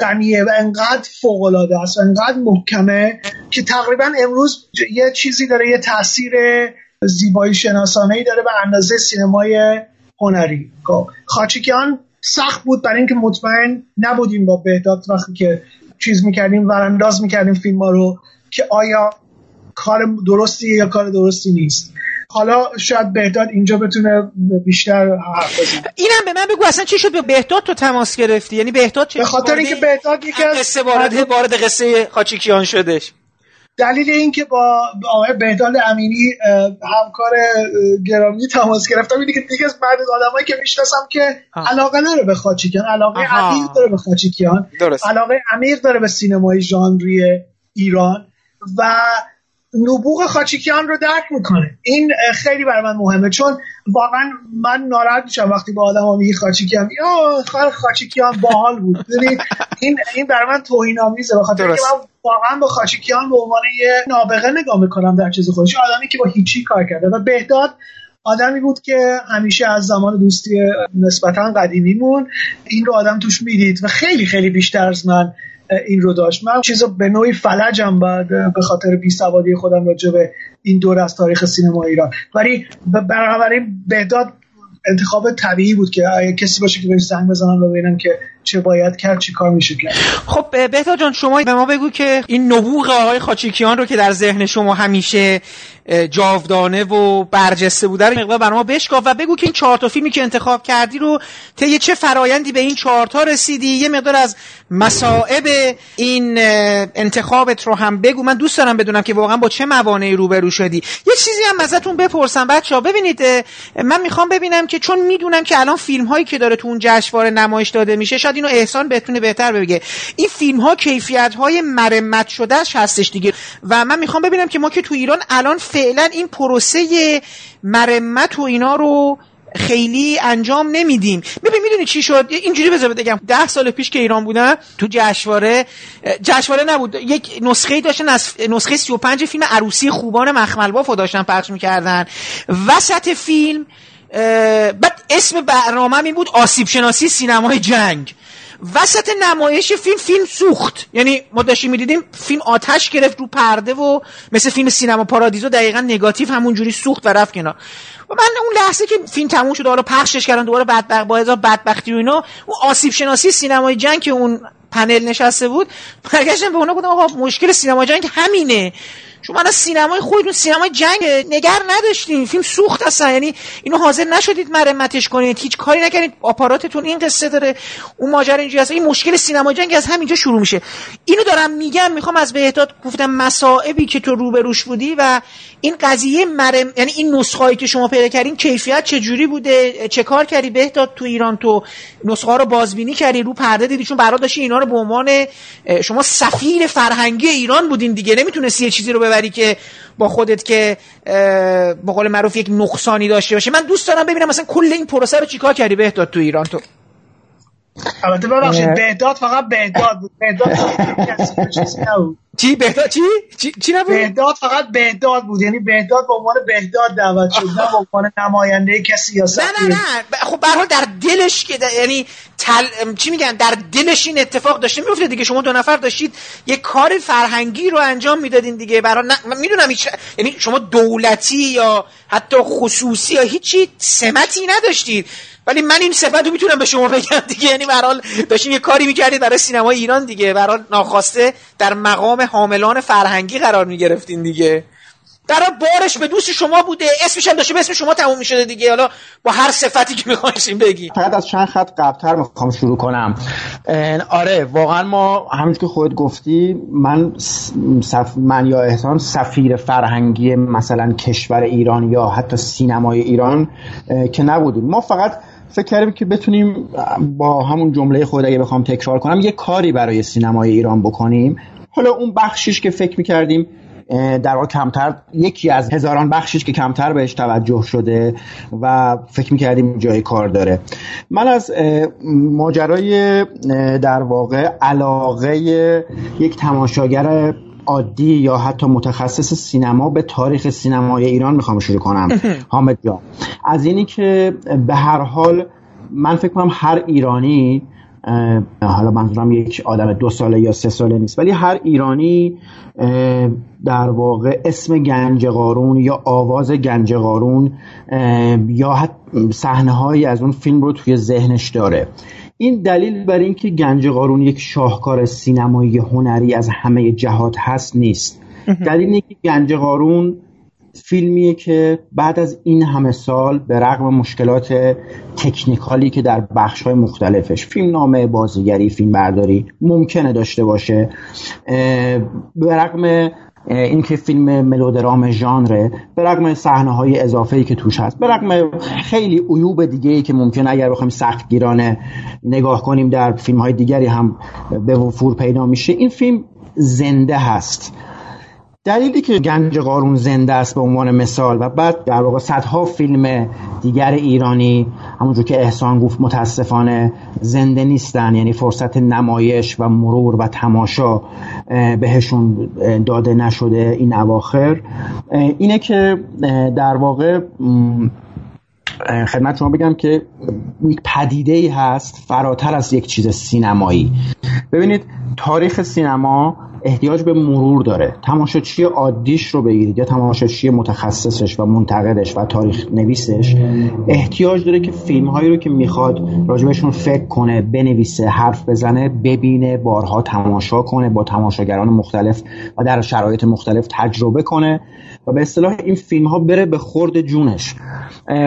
غنیه و انقدر فوقالعاده است و انقدر محکمه که تقریبا امروز یه چیزی داره یه تاثیر زیبایی شناسانه ای داره به اندازه سینمای هنری. خب، خاچیکیان سخت بود برای اینکه مطمئن نبودیم با بهداد وقتی که چیز می‌کردیم ورانداز می‌کردیم فیلم ها رو که آیا کار درستی یا کار درستی نیست. حالا شاید بهداد اینجا بتونه بیشتر حرف بزنه. اینم به من بگو اصلا چی شد به بهداد تو تماس گرفتی؟ یعنی بهداد چه به خاطر اینکه بهداد یکی از قصه وارد وارد قصه خاچیکیان شدش. دلیل اینکه با آقای بهداد امینی همکار گرامی تماس گرفتم اینه که دیگه از بعد از آدمایی که می‌شناسم که علاقه داره به خاچیکیان علاقه عمیق داره به خاچیکیان علاقه عمیق داره به سینمای ژانری ایران و نبوغ خاچیکیان رو درک می‌کنه. این خیلی برای من مهمه. چون واقعا من ناراحت میشم وقتی با آدم میگی خاچیکیان. یا خال خاچیکیان باحال بود. این این برای من توهین آمیزه بخاطر اینکه من واقعا با خاچیکیان به عنوان یه نابغه نگاه می‌کنم در چیز خودش. آدمی که با هیچی کار کرده. و بهداد آدمی بود که همیشه از زمان دوستی نسبتا قدیمیمون این رو آدم توش می‌دید. و خیلی خیلی بیشتر از من این رو داشت. من چیز به نوعی فلجم بعد به خاطر بیسوادی خودم راجع به این دور از تاریخ سینما ایران. ولی بنابراین بهداد انتخاب طبیعی بود که کسی باشه که بهش زنگ بزنم و ببینم که چه باید کرد چی کار میشه کرد. خب بهتا جان شما به ما بگو که این نبوغ آقای خاچیکیان رو که در ذهن شما همیشه جاودانه و برجسته بوده رو مقدار برای ما بشکاف و بگو که این چهار تا فیلمی که انتخاب کردی رو طی چه فرایندی به این چهار تا رسیدی؟ یه مقدار از مصائب این انتخابت رو هم بگو. من دوست دارم بدونم که واقعا با چه موانعی روبرو شدی. یه چیزی هم ازتون بپرسم بچه‌ها ببینید من می‌خوام ببینم که چون می‌دونم که الان فیلم هایی که داره تو اون جشنواره نمایش داده میشه اینو احسان بتونه بهتر بگه. این فیلم ها کیفیت های مرمت شدهش هستش دیگه. و من می‌خوام ببینم که ما که تو ایران الان فعلا این پروسه مرمت و اینا رو خیلی انجام نمیدیم. ببین می‌دونی چی شد؟ اینجوری بذار بگم. ده سال پیش که ایران بودم تو جشنواره جشنواره نبود. یک نسخه داشتن از نسخه 35 فیلم عروسی خوبان مخمل بافو داشتن پخش می‌کردن. وسط فیلم بعد اسم برنامه این بود آسیب شناسی سینمای جنگ. وسط نمایش فیلم فیلم سوخت. یعنی ما داشتیم می‌دیدیم فیلم آتش گرفت رو پرده و مثل فیلم سینما پارادیزو دقیقا نگاتیو همونجوری سوخت و رفت کنار. و من اون لحظه که فیلم تموم شد حالا پخشش کردن دوباره بدبخت با بدبختی و اینا اون آسیب شناسی سینمای جنگ که اون پنل نشسته بود برگشتم به اونا گفتم آقا مشکل سینما جنگ همینه. شما الان سینمای خودتون سینمای جنگ نگر نداشتین فیلم سوخت اصلا. یعنی اینو حاضر نشدید مرمتش کنید. هیچ کاری نکردید. آپاراتتون این قصه داره. اون ماجرا اینجوری هست این مشکل سینما جنگ از همینجا شروع میشه. اینو دارم میگم. می‌خوام از بهداد گفتم مصائبی که تو روبروش بودی و این قضیه مرم یعنی این نسخه‌ای که شما پیدا کردین کیفیت چه جوری بوده؟ چه کار کردی؟ بهداد تو ایران تو نسخه رو بازبینی کردی رو پرده دیدی؟ چون برات اینا رو به عنوان شما سفیر فرهنگی ایران بودین دیگه. نمی‌تونستی یه چیزی رو ببری که با خودت که به قول معروف یک نقصانی داشته باشه من دوست دارم ببینم مثلا کل این پروسه رو چیکار کردی؟ بهداد تو ایران تو البته ببخشید بهداد فقط بهداد بود. بهداد چی؟ بهداد چی؟ چی؟ چی نبود؟ بهداد فقط بهداد بود. یعنی بهداد به عنوان بهداد دعوت شد نه به عنوان نماینده کسی سیاست نه نه نه. خب به در دلش که یعنی تل... چی میگن؟ در دلش این اتفاق داشته میفته دیگه. شما دو نفر داشتید یه کار فرهنگی رو انجام می‌دادین دیگه. برای ن... می‌دونم هیچ... یعنی شما دولتی یا حتی خصوصی یا هیچی سمتی نداشتید. ولی من این صفت رو می‌تونم به شما بگم دیگه. یعنی برحال داشتیم یه کاری می‌کردید برای سینما ایران دیگه. برحال ناخواسته در مقام حاملان فرهنگی قرار می‌گرفتین دیگه. در بارش به دوست شما بوده. اسمش هم داشته به اسم شما تموم می‌شده دیگه. حالا با هر صفتی که می‌خوایم بگی فقط از چند خط قبلتر می‌خوام شروع کنم. آره واقعا ما همونجور که خودت گفتی من صف... من یا احسان سفیر فرهنگی مثلا کشور ایران یا حتی سینمای ایران که نبودیم. ما فقط فکر کردیم که بتونیم با همون جمله خود اگه بخوام تکرار کنم یه کاری برای سینمای ایران بکنیم. حالا اون بخشیش که فکر می‌کردیم در واقع کمتر یکی از هزاران بخشیش که کمتر بهش توجه شده و فکر می‌کردیم جای کار داره. من از ماجرای در واقع علاقه یک تماشاگر عادی یا حتی متخصص سینما به تاریخ سینمای ایران می‌خوام شروع کنم. حامد جان. از اینی که به هر حال من فکر کنم هر ایرانی حالا منظورم یک آدم دو ساله یا سه ساله نیست ولی هر ایرانی در واقع اسم گنج قارون یا آواز گنج قارون یا صحنه هایی از اون فیلم رو توی ذهنش داره. این دلیل بر اینکه گنج قارون یک شاهکار سینمایی هنری از همه جهات هست نیست. دلیل اینه که گنج قارون فیلمیه که بعد از این همه سال به رغم مشکلات تکنیکالی که در بخش های مختلفش فیلم نامه بازیگری فیلم برداری ممکنه داشته باشه به رغم اینکه فیلم ملودرام ژانره به رغم صحنه های اضافه ای که توش هست به رغم خیلی عیوب دیگه ای که ممکن اگر بخوایم سختگیرانه نگاه کنیم در فیلم های دیگری هم به وفور پیدا میشه این فیلم زنده هست. دلیلی که گنج قارون زنده است به عنوان مثال و بعد در واقع صدها فیلم دیگر ایرانی همونجور که احسان گفت متاسفانه زنده نیستن یعنی فرصت نمایش و مرور و تماشا بهشون داده نشده این اواخر. اینه که در واقع خدمت شما بگم که یک پدیده ای هست فراتر از یک چیز سینمایی. ببینید تاریخ سینما احتیاج به مرور داره. تماشاچی عادیش رو بگیرید یا تماشاچی متخصصش و منتقدش و تاریخ نویسش احتیاج داره که فیلم هایی رو که می‌خواد راجبشون فکر کنه بنویسه حرف بزنه ببینه بارها تماشا کنه با تماشاگران مختلف و در شرایط مختلف تجربه کنه. و به اصطلاح این فیلم ها بره به خورد جونش.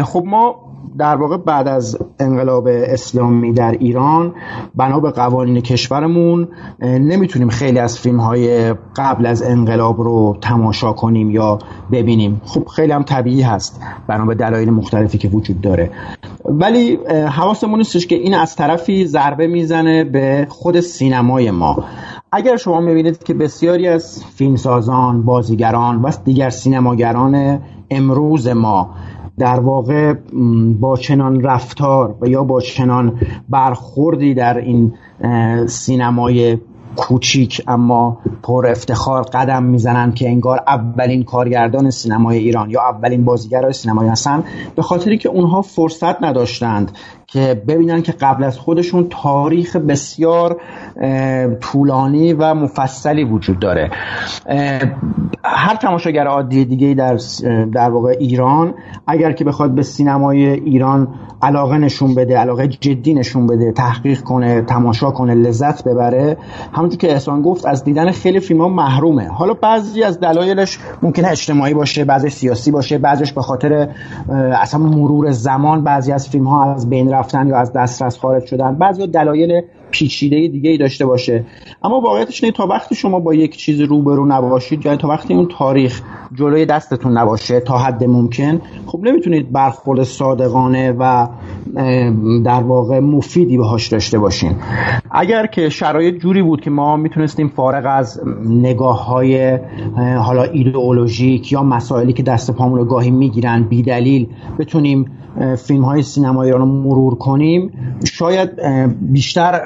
خب ما در واقع بعد از انقلاب اسلامی در ایران بنا به قوانین کشورمون نمی‌تونیم خیلی از فیلم های قبل از انقلاب رو تماشا کنیم یا ببینیم. خب خیلی هم طبیعی هست بنا به دلایل مختلفی که وجود داره. ولی حواسمون نیستش که این از طرفی ضربه می‌زنه به خود سینمای ما. اگر شما می‌بینید که بسیاری از فیلمسازان، بازیگران و دیگر سینماگران امروز ما در واقع با چنان رفتار و یا با چنان برخوردی در این سینمای کوچیک اما پر افتخار قدم می‌زنند که انگار اولین کارگردان سینمای ایران یا اولین بازیگر سینمایی هستند به خاطری که اونها فرصت نداشتند که ببینن که قبل از خودشون تاریخ بسیار طولانی و مفصلی وجود داره. هر تماشاگر عادی دیگه در در واقع ایران اگر که بخواد به سینمای ایران علاقه نشون بده علاقه جدی نشون بده تحقیق کنه تماشا کنه لذت ببره همونجور که احسان گفت از دیدن خیلی فیلم محرومه. حالا بعضی از دلایلش ممکنه اجتماعی باشه بعضی سیاسی باشه بعضیش به خاطر اصلا مرور زمان بعضی از فیلم ها از بین رفتن یا از دسترس خارج شدن. بعضی دلایل پیچیده دیگه ای داشته باشه. اما واقعیتش اینه تا وقتی شما با یک چیز روبرو نباشید یا تا وقتی اون تاریخ جلوی دستتون نباشه تا حد ممکن خب نمی‌تونید برخورد صادقانه و در واقع مفیدی بهاش داشته باشین. اگر که شرایط جوری بود که ما می‌تونستیم فارغ از نگاه های حالا ایدئولوژیک یا مسائلی که دست پامون رو گاهی می‌گیرن بی دلیل بتونیم فیلم های سینما ایران رو مرور کنیم. شاید بیشتر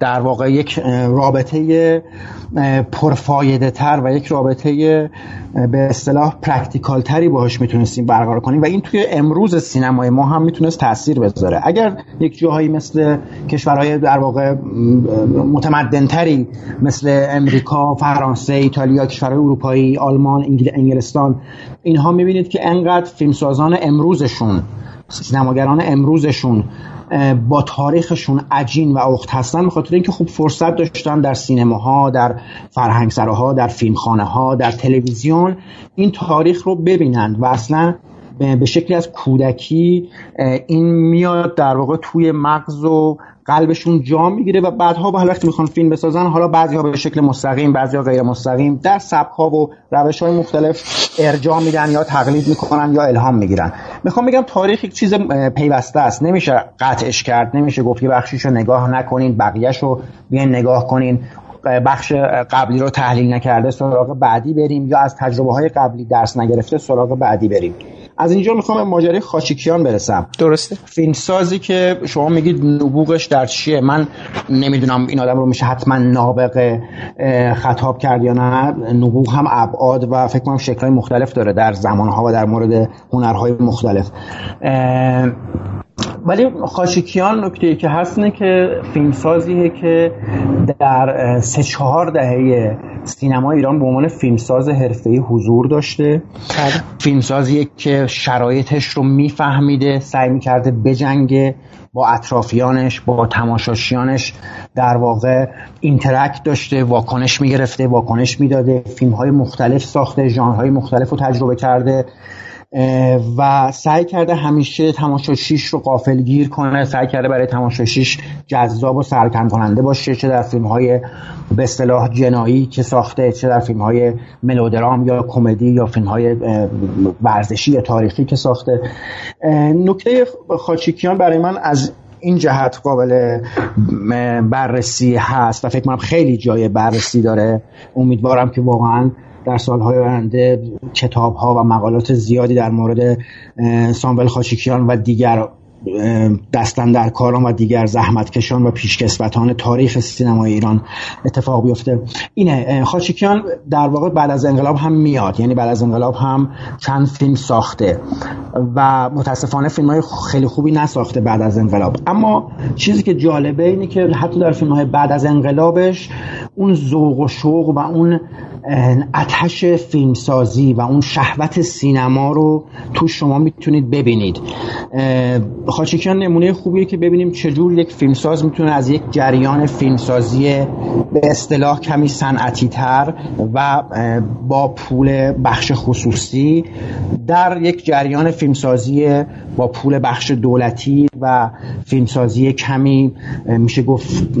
در واقع یک رابطه پرفایده تر و یک رابطه به اصطلاح practical تری باهاش می‌تونستیم برقرار کنیم و این توی امروز سینمای ما هم می‌تونست تاثیر بذاره. اگر یک جاهایی مثل کشورهای در واقع متمدن تری مثل امریکا، فرانسه، ایتالیا، کشورهای اروپایی، آلمان، انگلستان اینها می‌بینید که انقدر فیلمسازان امروزشون سینماگران امروزشون با تاریخشون عجین و اخت هستن بخاطر اینکه خوب فرصت داشتن در سینماها در فرهنگسراها در فیلمخانه ها در تلویزیون این تاریخ رو ببینند و اصلا به شکلی از کودکی این میاد در واقع توی مغز و قلبشون جا می‌گیره و بعدها به وقتی می‌خوان فیلم بسازن حالا بعضی ها به شکل مستقیم بعضی ها غیر مستقیم در سبک ها و روش های مختلف ارجاع میدن یا تقلید می‌کنن یا الهام می‌گیرن. می‌خوام بگم تاریخ یک چیز پیوسته است. نمیشه قطعش کرد نمیشه گفت که بخشیشو نگاه نکنین بقیهشو بیاین نگاه کنین. بخش قبلی رو تحلیل نکرده سراغ بعدی بریم یا از تجربه های قبلی درس نگرفته سراغ بعدی بریم. از اینجا می‌خوام به ماجرای خاچیکیان برسم. درسته. فیلم سازی که شما میگید نبوغش در چیه؟ من نمی‌دونم این آدم رو میشه حتما نابغه خطاب کرد یا نه. نبوغ هم ابعاد و فکر کنم شکلهای مختلف داره در زمانها و در مورد هنرهای مختلف. ولی خاشکیان نکته که هست اینه که فیلمسازیه که در سه چهار دهه سینما ایران به عنوان فیلمساز حرفه‌ای حضور داشته بله. فیلمسازیه که شرایطش رو میفهمیده سعی می‌کرده بجنگه با اطرافیانش با تماشاشیانش در واقع interact داشته واکنش می‌گرفته واکنش می‌داده فیلم های مختلف ساخته ژانرهای مختلف رو تجربه کرده و سعی کرده همیشه تماشاچیش رو غافلگیر کنه. سعی کرده برای تماشاچیش جذاب و سرگرم کننده باشه چه در فیلم های به اصطلاح جنایی که ساخته چه در فیلم های ملودرام یا کمدی یا فیلم های ورزشی یا تاریخی که ساخته. نکته خاچیکیان برای من از این جهت قابل بررسی هست و فکر کنم خیلی جای بررسی داره. امیدوارم که واقعا در سالهای آینده کتاب ها و مقالات زیادی در مورد سامول خاشیکیان و دیگر دستن در کاران و دیگر زحمتکشان و پیشکسوتان تاریخ سینمای ایران اتفاق بیفته. اینه خاچیکیان در واقع بعد از انقلاب هم میاد یعنی بعد از انقلاب هم چند فیلم ساخته و متاسفانه فیلم های خیلی خوبی نساخته بعد از انقلاب. اما چیزی که جالبه اینه که حتی در فیلم های بعد از انقلابش اون ذوق و شوق و اون اتش فیلمسازی و اون شهوت سینما رو تو شما می‌تونید ببینید. خاچکیان نمونه خوبیه که ببینیم چجور یک فیلمساز می‌تونه از یک جریان فیلمسازی به اصطلاح کمی صنعتی تر و با پول بخش خصوصی در یک جریان فیلمسازی با پول بخش دولتی و فیلمسازی کمی میشه گفت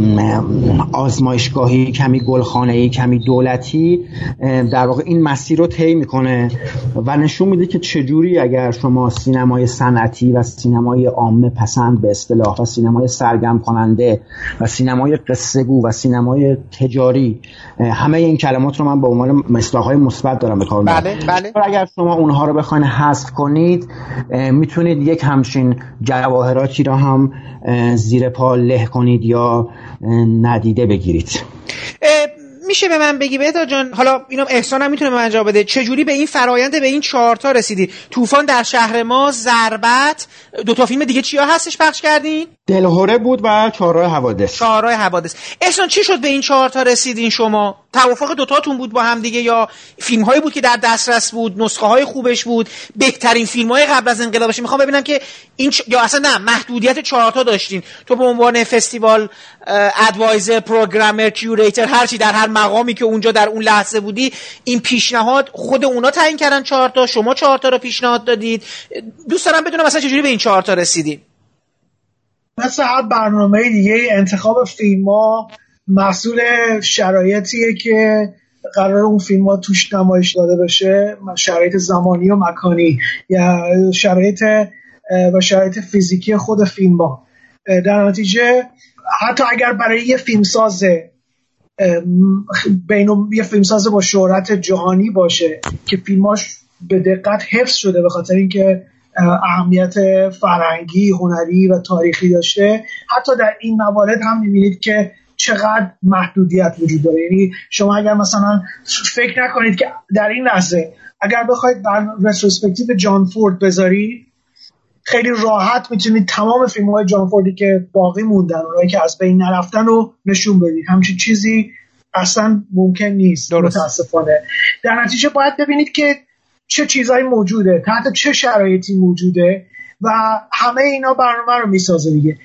آزمایشگاهی کمی گلخانه‌ای کمی دولتی در واقع این مسیر رو طی می‌کنه و نشون میده که چجوری اگر شما سینمای صنعتی و سینمای عامه پسند به اصطلاح و سینمای سرگرم کننده و سینمای قصه گو و سینمای تجاری همه این کلمات رو من به عنوان مصداقهای مثبت دارم به کار بله بله. اگر شما اونها رو بخواین حذف کنید می‌تونید یک همچین جواهراتی را هم زیر پا له کنید یا ندیده بگیرید. میشه به من بگی بهتا جان؟ حالا اینم احسان هم می‌تونه به من جواب بده. چجوری به این فرایند به این چهارتا رسیدی؟ طوفان در شهر ما ضربت دو تا فیلم دیگه چیا هستش پخش کردین؟ دلهوره بود و چهارراه حوادث. چهارراه حوادث. احسان چی شد به این چهارتا رسیدین شما؟ توافق دوتاتون بود با هم دیگه یا فیلم هایی بود که در دسترس بود نسخه های خوبش بود. بهترین فیلم های قبل از انقلابش می‌خوام ببینم که این چ... یا اصلا نه محدودیت چهارتا داشتین. تو به عنوان فستیوال ادوایزر پروگرامر کیوریتر هر چی در هر مقامی که اونجا در اون لحظه بودی این پیشنهاد خود اونا تعیین کردن چهارتا. شما چهارتا رو پیشنهاد دادید. دوست دارم بدونم مثلا چجوری به این چهارتا رسیدین. مثل هر برنامه دیگه انتخاب فیلم ها محصول شرایطیه که قرار اون فیلم ها توش نمایش داده بشه شرایط زمانی و مکانی. یا شرایط و شرایط فیزیکی خود فیلم ها. در نتیجه حتی اگر برای یه فیلمساز بین یه فیلمساز با شهرت جهانی باشه که فیلماش به دقت حفظ شده به خاطر اینکه اهمیت فرهنگی هنری و تاریخی داشته حتی در این موارد هم می‌بینید که چقدر محدودیت وجود داره. یعنی شما اگر مثلا فکر نکنید که در این لحظه اگر بخواید بر رتروسپکتیو جان فورد بذاری خیلی راحت می‌تونید تمام فیلم های جان فوردی که باقی موندن اونایی که از بین نرفتن رو نشون بدید. همچین چیزی اصلا ممکن نیست. متاسفانه. در نتیجه باید ببینید که چه چیزهایی موجوده تحت چه شرایطی موجوده و همه اینا برنامه رو می‌سازه دیگه.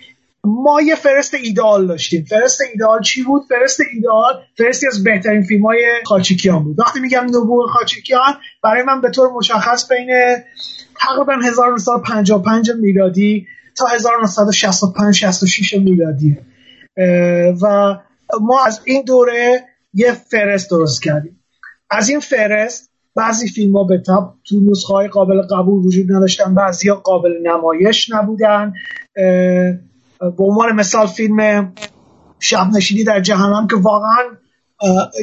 ما یه فهرست ایدئال داشتیم. فهرست ایدئال چی بود؟ فهرست ایدئال فهرستی از بهترین فیلم های خاچیکیان بود. وقتی میگم نبوغ خاچیکیان برای من به طور مشخص بین تقریبا 1955 میلادی تا 1965 66 میلادی. و ما از این دوره یه فرست درست کردیم. از این فرست بعضی فیلم ها به تب تو نسخه های قابل قبول وجود نداشتن بعضی قابل نمایش نبودن. به عنوان مثال فیلم شب نشینی در جهنم که واقعا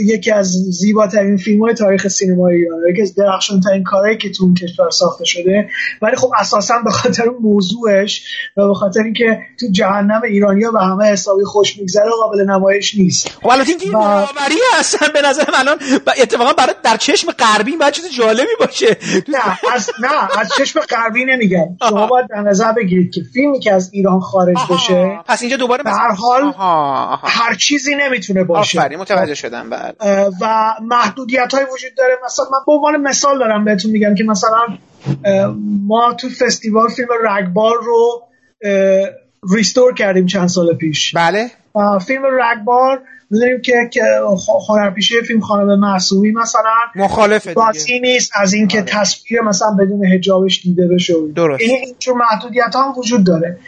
یکی از زیباترین فیلم های تاریخ سینما ایران. یکی از درخشان ترین کارهایی که تو اون کشور ساخته شده. ولی خب اساسا به خاطر موضوعش و به خاطر اینکه تو جهنم ایرانیا به همه حسابی خوش میگذره قابل نمایش نیست. خب البته این و... هستن به نظر من الان. اتفاقا برای در چشم غربی باید چیز جالبی باشه. نه از نه از چشم غربی نمیگم. شما باید در نظر بگیرید که فیلمی که از ایران خارج بشه پس اینجا دوباره به هر حال هر چیزی نمی‌تونه باشه. آفرین متوجه شدم بعد. و محدودیت های وجود داره. مثلا من به عنوان مثال دارم بهتون میگم که مثلا ما تو فستیوال فیلم رگبار رو ریستور کردیم چند سال پیش. بله. فیلم رگبار می‌دونیم که هنرپیشه فیلم خانم معصومی مثلا مخالفه دیگه. نیست از اینکه آره. تصویر مثلا بدون حجابش دیده بشه. درست. این اینجور محدودیت هم وجود داره.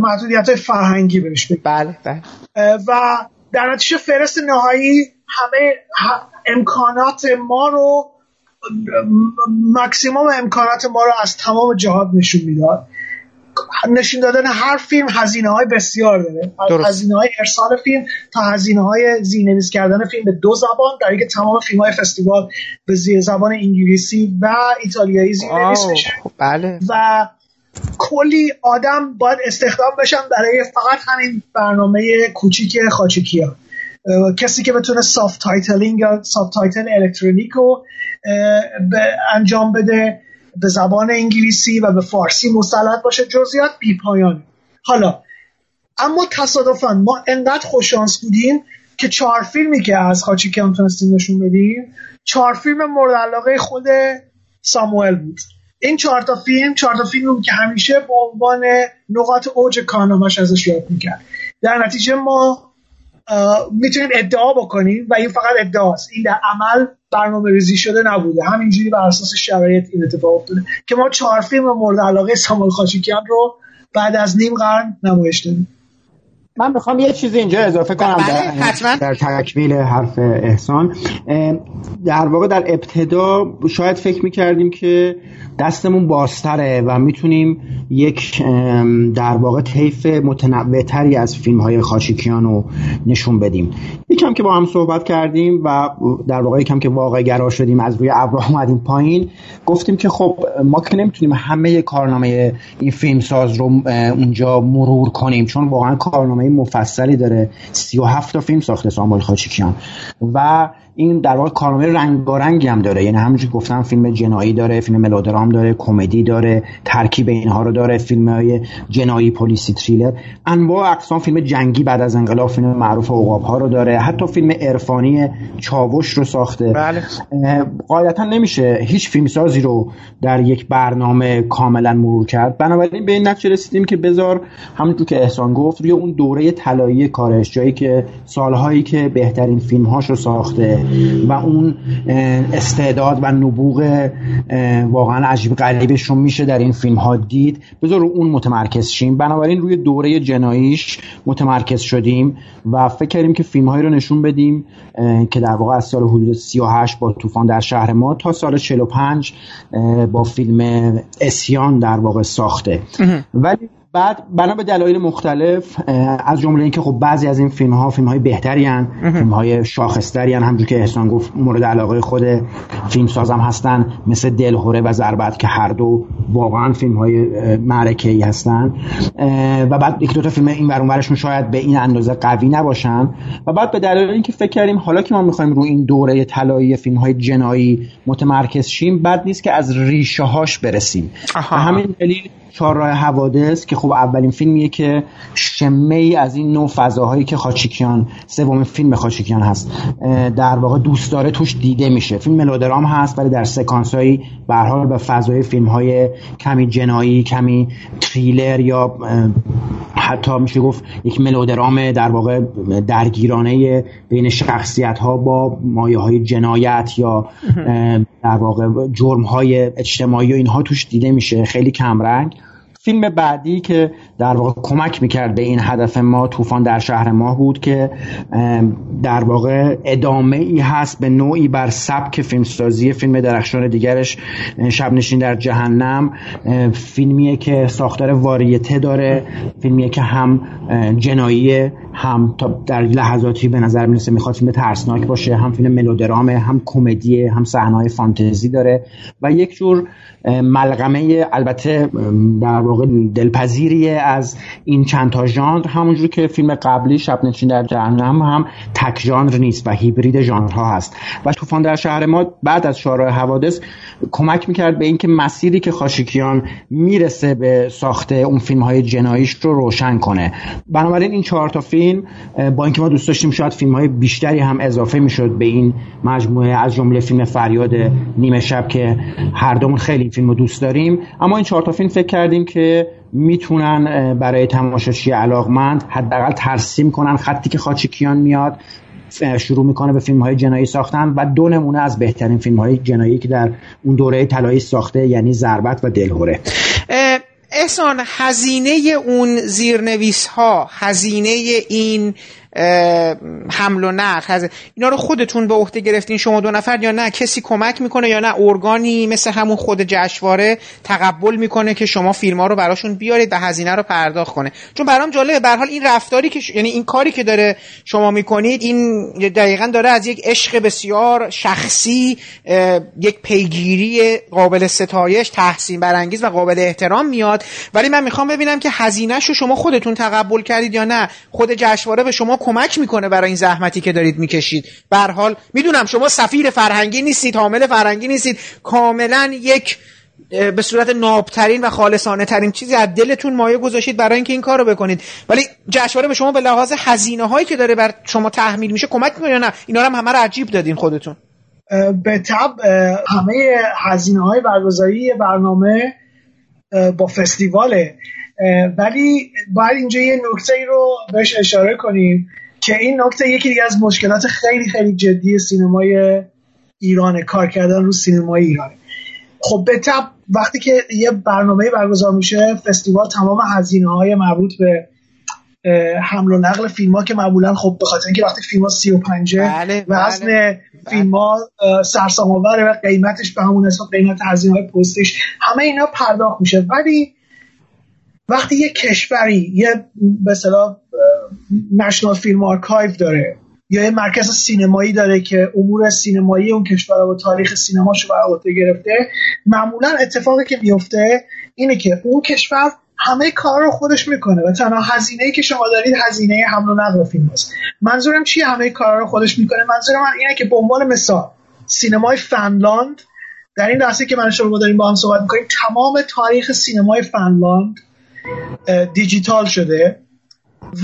محدودیت فرهنگی بهش بله بله. و در نتیجه فرست نهایی همه امکانات ما رو مکسیموم امکانات ما رو از تمام جهات نشون می‌داد. نشون دادن هر فیلم هزینه های بسیار داره. هزینه های ارسال فیلم تا هزینه های زیرنویس کردن فیلم به دو زبان در که تمام فیلم های فستیوال به دو زبان انگلیسی و ایتالیایی زیرنویس بشه خب، بله. و کلی آدم باید استخدام بشن برای فقط همین برنامه کوچیک خاچیکیان کسی که بتونه soft titling یا soft title الکترونیک رو انجام بده به زبان انگلیسی و به فارسی مسلط باشه. جزئیات بی پایان حالا اما تصادفا ما انقدر خوششانس بودیم که چهار فیلمی که از خاچیکیان تونستیم نشون بدیم چهار فیلم مورد علاقه خود ساموئل بود. این چهار تا فیلم چهار تا فیلم بود که همیشه به عنوان نقاط اوج کارنامهش ازش یاد می‌کرد. در نتیجه ما می‌تونیم ادعا بکنیم و این فقط ادعاست این در عمل برنامه ریزی شده نبوده. همینجوری بر اساس شرایط این اتفاق افتاده که ما چهار فیلم مورد علاقه ساموئل خاچیکیان رو بعد از نیم قرن نمایش دادیم. من می‌خوام یه چیزی اینجا اضافه کنم بله، در, در تکمیل حرف احسان. در واقع در ابتدا شاید فکر می‌کردیم که دستمون بازتره و می‌تونیم یک در واقع طیف متنوعتری از فیلم های خاشیکیان رو نشون بدیم. یکم که با هم صحبت کردیم و در واقع یکم که واقع گرا شدیم از روی ابر اومدیم پایین گفتیم که خب ما که نمی‌تونیم همه کارنامه این فیلم ساز رو اونجا مرور کنیم چون واقعا کارنامه مفصلی داره. 37 تا فیلم ساخته ساموئل خاچیکیان. و این در واقع کارنامه رنگارنگی هم داره. یعنی همونجوری گفتم فیلم جنایی داره فیلم ملودرام داره کمدی داره ترکیب اینها رو داره فیلم های جنایی پلیسی تریلر. انواع اقسام فیلم جنگی بعد از انقلاب فیلم معروف عقاب ها رو داره. حتی فیلم عرفانی چاوش رو ساخته. بله. قاعدتا نمیشه هیچ فیلمسازی رو در یک برنامه کاملا مرور کرد. بنابراین به این نتیجه رسیدیم که بذار همونجور که احسان گفت روی اون دوره طلایی کارش جایی که سالهایی که بهترین فیلم هاش رو ساخته. و اون استعداد و نبوغ واقعا عجیب غریبش رو میشه در این فیلم ها دید. بذار رو اون متمرکز شیم. بنابراین روی دوره جناییش متمرکز شدیم و فکر کردیم که فیلم هایی رو نشون بدیم که در واقع از سال حدود 38 با طوفان در شهر ما تا سال 45 با فیلم اسیان در واقع ساخته. ولی بعد بنا به دلایل مختلف از جمله اینکه خب بعضی از این فیلم ها فیلم های بهتری هن فیلم های شاخصتری هن. همجور که احسان گفت مورد علاقه خود فیلم سازم هستن مثل دلهوره و ضربت که هر دو واقعا فیلم های معرکه ای هستن و بعد یک دو تا فیلم این ورشون شاید به این اندازه قوی نباشن. و بعد به دلایل اینکه فکر کردیم حالا که ما می‌خوایم رو این دوره طلایی فیلم های جنایی متمرکز شیم بد نیست که از ریشه هاش برسیم همین دلیل چهارراه حوادث که خب اولین فیلمیه که شمه ای از این نوع فضاهایی که خاچیکیان سومین فیلم خاچیکیان هست در واقع دوست داره توش دیده میشه. فیلم ملودرام هست ولی در سکانس هایی حال به فضای فیلم های کمی جنایی کمی تریلر یا حتی میشه گفت یک ملودرام در واقع درگیرانه بین شخصیت ها با مایه های جنایت یا در واقع جرم های اجتماعی و اینها توش دیده میشه. خیلی کمرنگ. فیلم بعدی که در واقع کمک می‌کرد به این هدف ما طوفان در شهر ما بود که در واقع ادامه ای هست به نوعی بر سبک فیلمسازی فیلم درخشان دیگرش. شب نشین در جهنم. فیلمیه که ساختار واریته داره. فیلمیه که هم جنایی هم تا در لحظاتی به نظر می‌رسه می‌خواد فیلم ترسناک باشه هم فیلم ملودرامه هم کمدی هم صحنه‌های فانتزی داره و یک جور ملغمه البته در واقع دلپذیری از این چند تا ژانر همونجور که فیلم قبلی شب نشین در جهنم هم تک ژانر نیست و هیبرید ژانرها هست. و طوفان در شهر ما بعد از شارع حوادث کمک می‌کرد به اینکه مسیری که خاشیکیان می‌رسه به ساخته اون فیلم های جناییش رو روشن کنه. بنابراین این چهار تا فیلم با اینکه ما دوست داشتیم شاید فیلم های بیشتری هم اضافه می‌شد به این مجموعه از جمله فیلم فریاد نیمه شب که هر دومون خیلی فیلم رو دوست داریم. اما این چهار تا فیلم فکر کردیم که می‌تونن برای تماشاچی علاقمند حداقل ترسیم کنن خطی که خاچکیان میاد شروع می‌کنه به فیلم های جنایی ساختن و دو نمونه از بهترین فیلم های جنایی که در اون دوره طلایی ساخته یعنی ضربت و دلهوره. احسان هزینه اون زیرنویس ها هزینه این حمل و نقل. اینا رو خودتون به عهده گرفتین شما دو نفر یا نه؟ کسی کمک می‌کنه یا نه؟ ارگانی مثل همون خود جشنواره تقبل می‌کنه که شما فیلم ها رو براشون بیارید و هزینه رو پرداخت کنه. چون برام جالبه به حال این رفتاری که ش... یعنی این کاری که داره شما می‌کنید این دقیقا داره از یک عشق بسیار شخصی یک پیگیری قابل ستایش تحسین برانگیز و قابل احترام میاد. ولی من می‌خوام ببینم که هزینهش رو شما خودتون تقبل کردید یا نه؟ خود جشنواره به شما کمک می‌کنه برای این زحمتی که دارید می‌کشید. به حال می‌دونم شما سفیر فرهنگی نیستید حامل فرهنگی نیستید. کاملا یک به صورت نابترین و خالصانه ترین چیزی از دلتون مایه گذاشتید برای اینکه این کار رو بکنید. ولی جشنواره به شما به لحاظ هزینه هایی که داره بر شما تحمیل میشه کمک می‌کنه یا نه؟ اینا هم همه رو عجیب دادین خودتون. به طب همه هزینه های برگزاری برنامه با فستیواله ولی باید اینجا یه نکته ای رو بهش اشاره کنیم که این نکته یکی دیگه از مشکلات خیلی خیلی جدی سینمای ایرانه کار کردن رو سینمای ایرانه خب به طبع وقتی که یه برنامه برگزار میشه فستیوال تمام هزینه های مربوط به حمل و نقل فیلم ها که معمولا خب به خاطر اینکه وقتی فیلم ها 35 بله، وزن بله. فیلم ها سرسام و قیمتش به همون حساب قیمت هزینه های پستش همه اینا پرداخت میشه ولی وقتی یه کشوری یه به اصطلاح national film archive داره یا یه مرکز سینمایی داره که امور سینمایی اون کشور و تاریخ سینماشو بر عهده گرفته معمولا اتفاقی که میفته اینه که اون کشور همه کار رو خودش می‌کنه و تنها هزینه ای که شما دارید هزینه حمل و نقل فیلم هست. منظورم چیه همه کار رو خودش می‌کنه؟ منظورم من اینه که به عنوان مثال سینمای فنلاند در این لحظه که من شما داریم با هم صحبت می‌کنیم تمام تاریخ سینمای فنلاند دیجیتال شده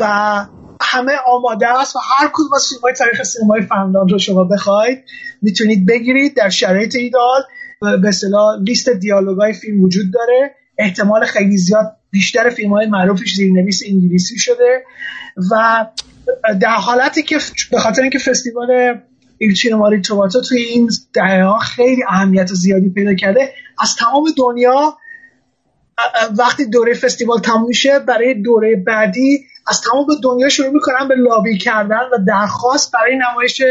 و همه آماده است و هر کدوم از فیلم های تاریخ سینمای فنلاند رو شما بخواید می‌تونید بگیرید در شرایط ایدال به اصطلاح لیست دیالوگای فیلم وجود داره. احتمال خیلی زیاد بیشتر فیلم های معروفش زیرنویس انگلیسی شده و در حالتی که به خاطر اینکه فستیوال ایل ماری توماتو توی این دهه ها خیلی اهمیت زیادی پیدا کرده از تمام دنیا وقتی دوره فستیوال تموم میشه برای دوره بعدی از تمام دنیا شروع می‌کنن به لابی کردن و درخواست برای نمایش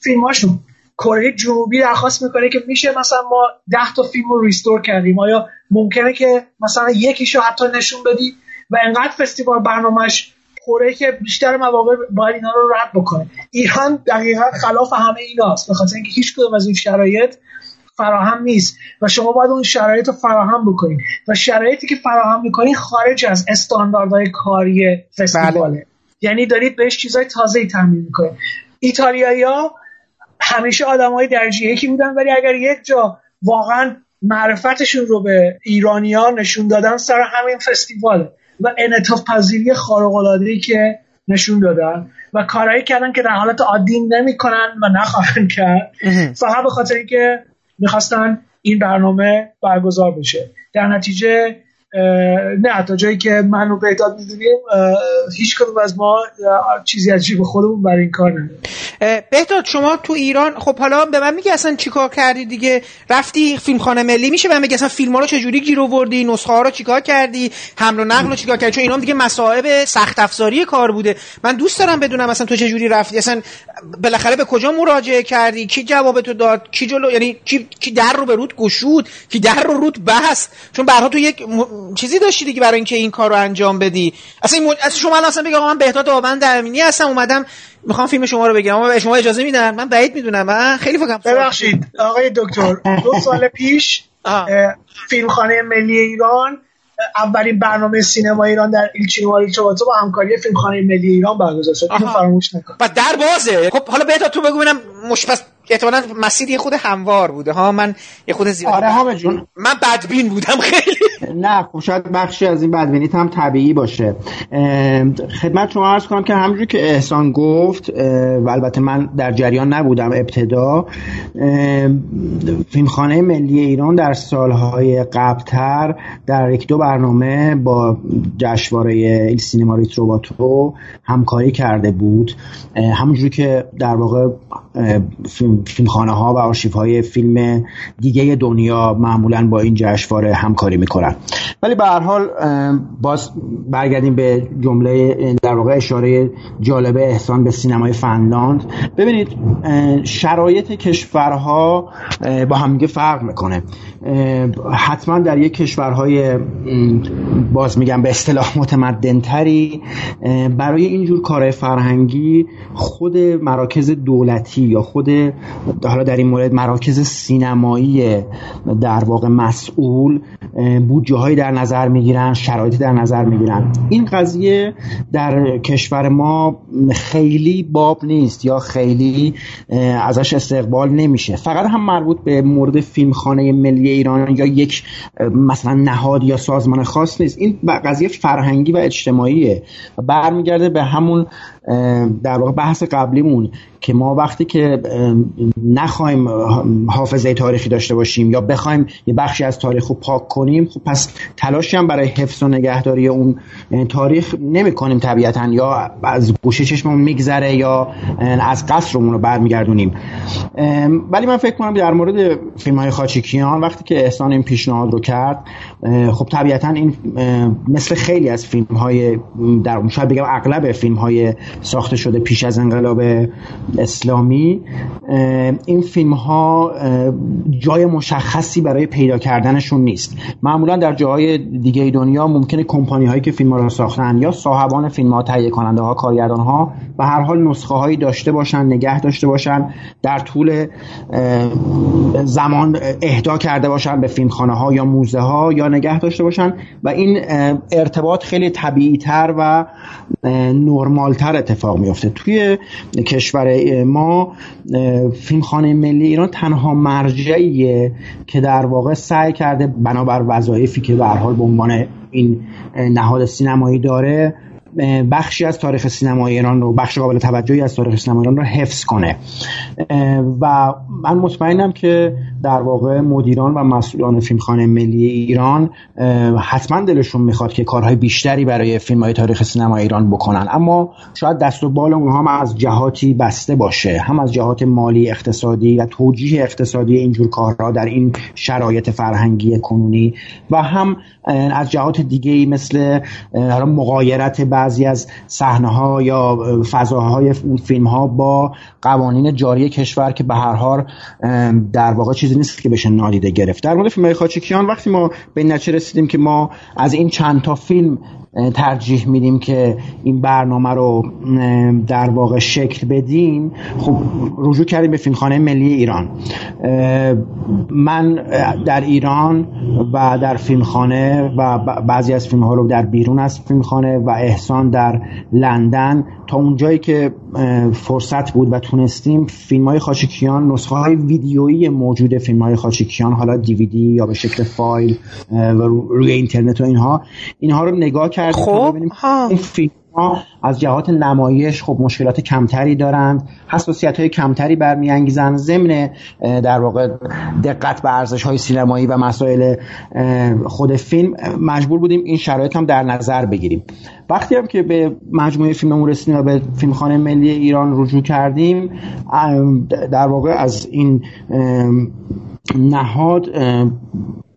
فیلماشون کره جنوبی درخواست می‌کنه که میشه مثلا ما ده تا فیلم رو ریستور کردیم. آیا ممکنه که مثلا یکیشو حتی نشون بدی و انقدر فستیوال برنامهش پره که بیشتر مواقع باید اینا رو رد بکنه؟ ایران دقیقا خلاف همه ایناست. به خاطر اینکه هیچ کدوم از این شرایط فراهم نیست. و شما باید اون شرایط رو فراهم بکنید و شرایطی که فراهم می‌کنید خارج از استانداردهای کاری فستیواله. بله. یعنی دارید بهش چیزای تازه تامین می‌کنید ایتالیایی ها همیشه آدم های درجه یکی بودن ولی اگر یک جا واقعا معرفتشون رو به ایرانیا نشون دادن سر همین فستیوال و انعطاف پذیری خارق که نشون دادن. و کارهایی کردن که در حالت عادی نمی‌کنن و نخواهند کرد. فقط به خاطر اینکه می‌خواستن این برنامه برگزار بشه. در نتیجه نه تا جایی که من رو بهداد می‌دونیم هیچ کدوم از ما چیزی از جیب خودمون برای این کار نداریم. بهداد شما تو ایران خب حالا به من میگه اصلا چیکار کردی دیگه؟ رفتی فیلمخانه ملی میشه؟ من میگه اصلا فیلم ها رو چجوری گیر آوردی؟ نسخه ها رو چیکار کردی؟ حمل و نقل رو چیکار کردی؟ چون اینا دیگه مصائب سخت افزاری کار بوده. من دوست دارم بدونم اصلا تو چجوری رفتی؟ اصلا بالاخره به کجا مراجعه کردی؟ کی جواب تو داد؟ کی جلو یعنی کی, کی در رو به رود گشود؟ کی در رو رود بست؟ چون برها تو یک چیزی داشتی دیگه برای اینکه این کار رو انجام بدی. اصلا این اصلا شما اصلا بگم من بهتاد آبند درمینی هستم اومدم می‌خوام فیلم شما رو بگم. اما شما اجازه میدن؟ من بعید می‌دونم من خیلی فکرم ببخشید آقای دکتر دو سال پیش فیلمخانه ملی ایران اولین برنامه سینما ایران در ایلچینواری چوباتو با همکاری فیلمخانه ملی ایران برگزار شد. اینو فراموش نکن. و در بازه. خب حالا بهتا تو بگو ببینم مشپس احتمالاً مسیر یه خود هموار بوده ها؟ من یه خود زیاد آره همه جون. من بدبین بودم خیلی. نه خب شاید بخشی از این بدبینیت هم طبیعی باشه. خدمت شما عرض کنم که همونجور که احسان گفت و البته من در جریان نبودم ابتدا فیلمخانه ملی ایران در سالهای قبلتر در یک دو برنامه با جشنواره ایل سینما ریتروباتو همکاری کرده بود. همونجوری که در واقع فیلم فیلمخانه ها و آرشیف های فیلم دیگه دنیا معمولا با این جشنواره همکاری می‌کنن. ولی به هر حال باز برگردیم به جمله در واقع اشاره جالب احسان به سینمای فنلاند. ببینید شرایط کشورها با همدیگه فرق می‌کنه. حتما در یک کشورهای باز میگم به اصطلاح متمدنتری برای اینجور کار فرهنگی خود مراکز دولتی یا خود حالا در این مورد مراکز سینمایی در واقع مسئول بودجه هایی در نظر می‌گیرن شرایطی در نظر می‌گیرن. این قضیه در کشور ما خیلی باب نیست یا خیلی ازش استقبال نمیشه. فقط هم مربوط به مورد فیلمخانه ملی ایران یا یک مثلا نهاد یا سازمان خاص نیست. این قضیه فرهنگی و اجتماعیه. برمیگرده به همون در واقع بحث قبلیمون. که ما وقتی که نخوایم حافظه تاریخی داشته باشیم یا بخوایم یه بخشی از تاریخ رو پاک کنیم خب پس تلاشی هم برای حفظ و نگهداری اون تاریخ نمی کنیم طبیعتا یا از گوشه چشممون میگذره یا از قصرمون رو برمیگردونیم. ولی من فکر کنم در مورد فیلم های خاچیکیان وقتی که احسان این پیشنهاد رو کرد خب طبیعتا این مثل خیلی از فیلم های در شاید بگم اغلب فیلم های ساخته شده پیش از انقلاب اسلامی این فیلم ها جای مشخصی برای پیدا کردنشون نیست. معمولا در جاهای دیگه دنیا ممکنه کمپانی هایی که فیلم ها را ساختن یا صاحبان فیلم ها تهیه کننده ها کارگردان ها به هر حال نسخه هایی داشته باشن نگه داشته باشن در طول زمان اهدا کرده باشن به فیلمخانه ها یا موزه ها یا نگه داشته باشن و این ارتباط خیلی طبیعی تر و نرمال تر اتفاق میفته توی کشور ما فیلمخانه ملی ایران تنها مرجعیه که در واقع سعی کرده بنابر وظایفی که به حال به عنوان این نهاد سینمایی داره بخشی از تاریخ سینما ایران رو بخش قابل توجهی از تاریخ سینما ایران رو حفظ کنه. و من مطمئنم که در واقع مدیران و مسئولان فیلمخانه ملی ایران حتما دلشون می‌خواد که کارهای بیشتری برای فیلم های تاریخ سینما ایران بکنن. اما شاید دست و بال اونها هم از جهاتی بسته باشه هم از جهات مالی اقتصادی و توجیه اقتصادی اینجور کارها در این شرایط فرهنگی کنونی و هم از جهات دیگه مثل مقایرت بعضی از صحنه ها یا فضاهای فیلم ها با قوانین جاری کشور که به هر حال در واقع چیزی نیست که بشه نادیده گرفت. در مورد فیلم خاچکیان وقتی ما به این رسیدیم که ما از این چند تا فیلم ترجیح میدیم که این برنامه رو در واقع شکل بدیم خب رجوع کردیم به فیلمخانه ملی ایران. من در ایران و در فیلمخانه و بعضی از فیلم ها رو در بیرون از فیلمخانه و احسان در لندن تا اونجایی که فرصت بود و تونستیم فیلم های خاچکیان نسخه های ویدیویی موجود فیلم های خاچکیان حالا دیویدی یا به شکل فایل و روی اینترنت و اینها اینها رو نگاه کردیم خب این فیلم از جهات نمایش خب مشکلات کمتری دارند حساسیت های کمتری برمیانگیزن ضمن در واقع دقت به ارزش های سینمایی و مسائل خود فیلم مجبور بودیم این شرایط هم در نظر بگیریم. وقتی هم که به مجموعه فیلممون رسیدیم و به فیلمخانه ملی ایران رجوع کردیم در واقع از این نهاد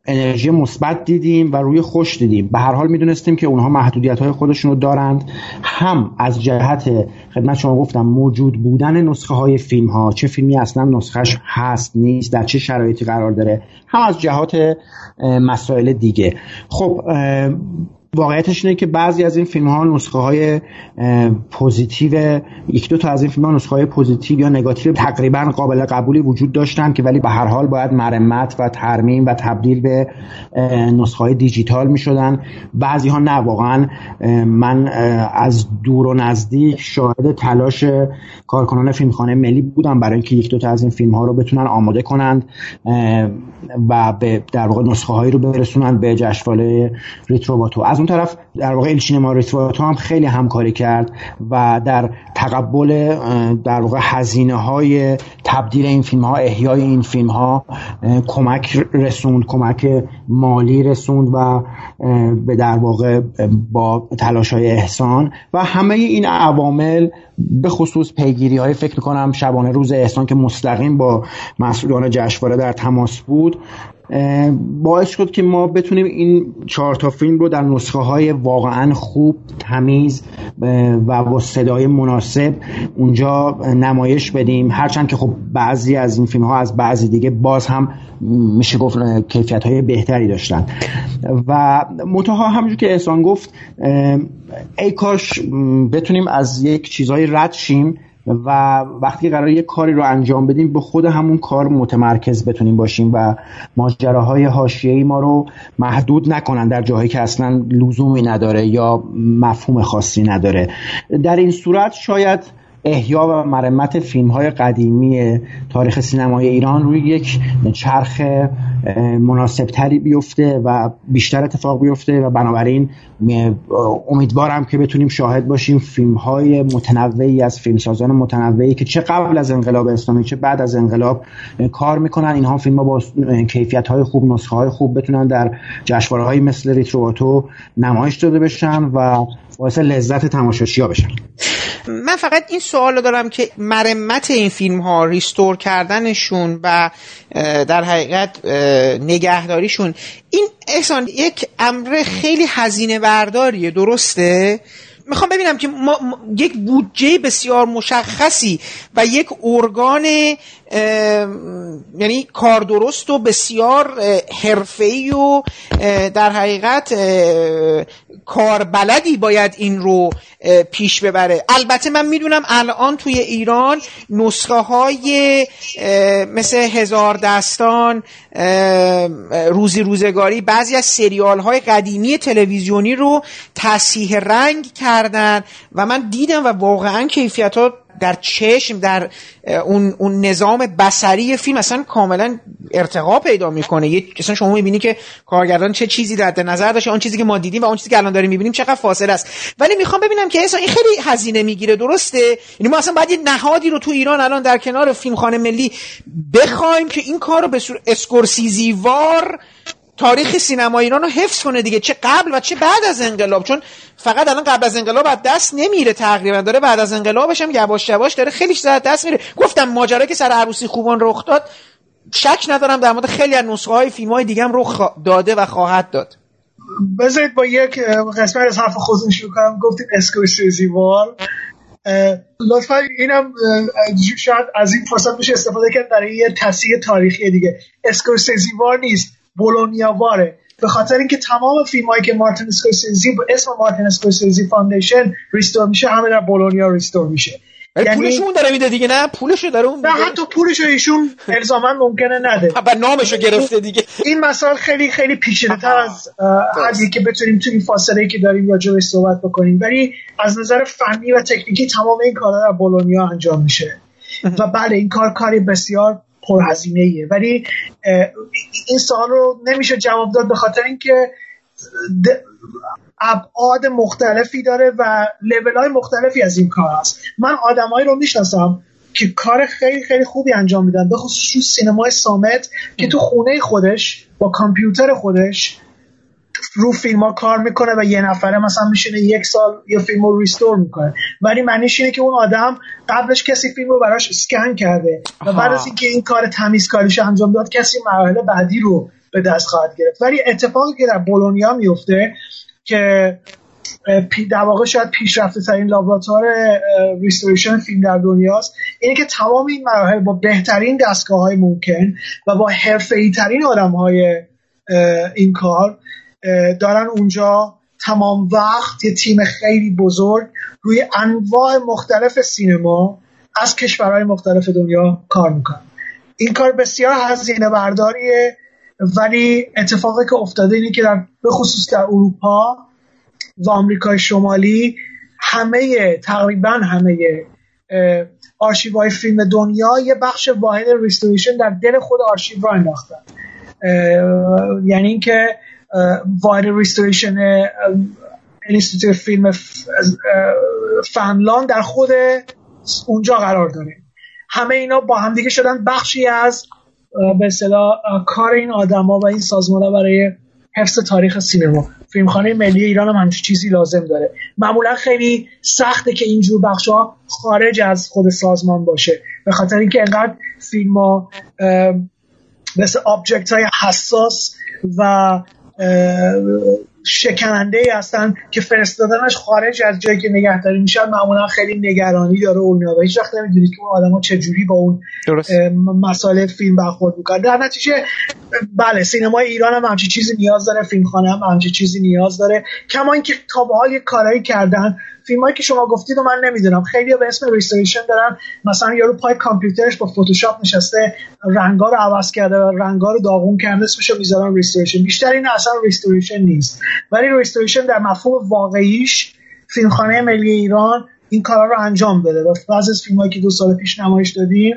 انرژی مثبت دیدیم و روی خوش دیدیم. به هر حال می‌دونستیم که اونها محدودیت های خودشون رو دارند. هم از جهت خدمت شما گفتم موجود بودن نسخه های فیلم ها چه فیلمی اصلا نسخهش هست نیست در چه شرایطی قرار داره هم از جهات مسائل دیگه. خب واقعیتش اینه که بعضی از این فیلم ها نسخه های پوزیتیو یک دو تا از این فیلم ها نسخه های پوزیتیو یا نگاتیو تقریبا قابل قبولی وجود داشتن که ولی به هر حال باید مرمت و ترمیم و تبدیل به نسخه های دیجیتال می شدن بعضی ها نه واقعا من از دور و نزدیک شاهد تلاش کارکنان فیلمخانه ملی بودم برای اینکه یک دو تا از این فیلم ها رو بتونن آماده کنند و به در واقع نسخه هایی رو برسونند به جشنواره ریتروباتو از اون طرف در واقع الچینما ریتروباتو هم خیلی همکاری کرد و در تقبل در واقع هزینه های تبدیل این فیلم ها احیای این فیلم ها کمک رسوند کمک مالی رسوند و به در واقع با تلاش های احسان و همه این عوامل به خصوص پیگیری های فکر می‌کنم شبانه روز احسان که مستقیم با مسئولان جشنواره در تماس بود. باعث شد که ما بتونیم این چهار تا فیلم رو در نسخه های واقعا خوب تمیز و با صدای مناسب اونجا نمایش بدیم. هرچند که خب بعضی از این فیلم ها از بعضی دیگه باز هم میشه گفت کیفیت های بهتری داشتن. و منتها همونجور که احسان گفت ای کاش بتونیم از یک چیزهای رد شیم. و وقتی قرار یک کاری رو انجام بدیم به خود همون کار متمرکز بتونیم باشیم و ماجراهای حاشیه‌ای ما رو محدود نکنن در جاهایی که اصلا لزومی نداره یا مفهوم خاصی نداره. در این صورت شاید احیا و مرمت فیلم های قدیمی تاریخ سینمای ایران روی یک چرخ مناسبتری بیفته و بیشتر اتفاق بیفته و بنابراین امیدوارم که بتونیم شاهد باشیم فیلم های متنوعی از فیلمسازان متنوعی که چه قبل از انقلاب اسلامی چه بعد از انقلاب کار می‌کنن. اینها فیلم ها با کیفیت های خوب نسخه های خوب بتونن در جشنواره مثل ریترواتو نمایش داده بشن و باعث لذت تماشاشی ها بشن. من فقط این سوال دارم که مرمت این فیلم ها ریستور کردنشون و در حقیقت نگهداریشون این احسان یک امر خیلی هزینه برداریه درسته؟ می‌خوام ببینم که ما یک بودجه بسیار مشخصی و یک ارگان یعنی کار درست و بسیار حرفه‌ای و در حقیقت کاربلدی باید این رو پیش ببره. البته من می‌دونم الان توی ایران نسخه های مثل هزار دستان روزی روزگاری بعضی از سریال های قدیمی تلویزیونی رو تصحیح رنگ کردن و من دیدم و واقعا کیفیت ها در چشم در اون, اون نظام بسری فیلم اصلا کاملا ارتقا پیدا می‌کنه. یه اصلا شما می‌بینی که کارگردان چه چیزی در نظر داشته اون چیزی که ما دیدیم و اون چیزی که الان داریم می‌بینیم چقدر فاصله است. ولی می‌خوام ببینم که اصلا این خیلی هزینه می‌گیره درسته؟ یعنی ما اصلا باید یه نهادی رو تو ایران الان در کنار فیلمخانه ملی بخوایم که این کار رو به صورت اسکورسیزی وار تاریخ سینما ایران رو حفظ کنه دیگه. چه قبل و چه بعد از انقلاب. چون فقط الان قبل از انقلاب از دست نمیره تقریبا. داره بعد از انقلابش هم یواش یواش داره خیلی چیزا دست میره. گفتم ماجرا که سر عروسی خوبان رخ داد شک ندارم در مورد خیلی از نسخه های فیلم های دیگه هم رخ داده و خواهد داد. بذارید با یک قسمت از حرف خودتون شروع کنم. گفتید اسکورسیزی وار لطفا اینم شاید از این فرصت بشه استفاده کرد برای یه تصحیح تاریخی دیگه. اسکورسیزی وار نیست. بولونیا واره. به خاطر اینکه تمام فیلم هایی که مارتین اسکورسیزی با اسم مارتین اسکورسیزی Foundation restore میشه همه در بولونیا restore میشه. یعنی پولشون داره میده دیگه نه؟ پولشو داره اون نه حتی پولشو ایشون الزاما ممکنه نده. (laughs) و نامشو گرفته دیگه. این مسائل خیلی خیلی پیچیده تر از حدی که بتونیم تو این فاصله که داریم راجع به صحبت بکنیم. ولی از نظر فنی و تکنیکی تمام این کارا در بولونیا انجام میشه. و بله این کار کاری بسیار پرهزینه ایه ولی این سوال رو نمیشه جواب داد به خاطر اینکه ابعاد مختلفی داره و لول های مختلفی از این کار هست. من آدمایی رو می‌شناسم که کار خیلی خیلی خوبی انجام میدن به خصوص سینمای سامت که تو خونه خودش با کامپیوتر خودش رو فیلم ها کار می‌کنه و یه نفره مثلا میشینه یک سال یه فیلم رو ریستور می‌کنه. ولی معنیش اینه که اون آدم قبلش کسی فیلم رو براش اسکن کرده و بعد از اینکه این کار تمیزکاریش انجام داد کسی مراحل بعدی رو به دست خواهد گرفت. ولی اتفاقی که در بولونیا میفته که در واقع شاید پیشرفته ترین لابراتوار ریستوریشن فیلم در دنیاست اینه که تمام این مراحل با بهترین دستگاه های ممکن و با حرفه ترین آدم های این کار دارن اونجا تمام وقت یه تیم خیلی بزرگ روی انواع مختلف سینما از کشورهای مختلف دنیا کار می‌کنن. این کار بسیار هزینه برداریه ولی اتفاقی که افتاده اینه که در به خصوص در اروپا و آمریکای شمالی همه تقریبا همه آرشیوهای فیلم دنیا یه بخش واحد restoration در دل خود آرشیو راه انداختن. یعنی اینکه واحد restoration انستیتوت فیلم فنلاند در خود اونجا قرار داره. همه اینا با همدیگه شدن بخشی از به اصطلاح کار این آدما و این سازمان برای حفظ تاریخ سینما. فیلمخانه ملی ایران هم همچین چیزی لازم داره. معمولا خیلی سخته که اینجور بخش ها خارج از خود سازمان باشه. به خاطر اینکه انقدر فیلم ها مثل آبجکت های حساس و شکننده ای هستن که فرستادنش خارج از جایی که نگهداری میشن معمولا خیلی نگرانی داره اون و هیچ وقت نمی‌دونید که اون آدما چجوری با اون مسائل فیلم برخورد می‌کنن. در نتیجه بله سینما ایران هم همچی چیزی نیاز داره فیلمخانه هم همچی چیزی نیاز داره. کما اینکه تا به حال کارایی کردن فیلمایی که شما گفتید و من نمی‌دونم. خیلی به اسم restoration دارن. مثلا یارو پای کامپیوترش با فتوشاپ نشسته رنگا رو عوض کرده و رنگا رو داغون کرده اسمش می‌ذارن restoration بیشتر این اصلا restoration نیست. ولی restoration در مفهوم واقعیش فیلمخانه ملی ایران این کارا رو انجام بده. و بعضی از فیلمایی که دو سال پیش نمایش دادیم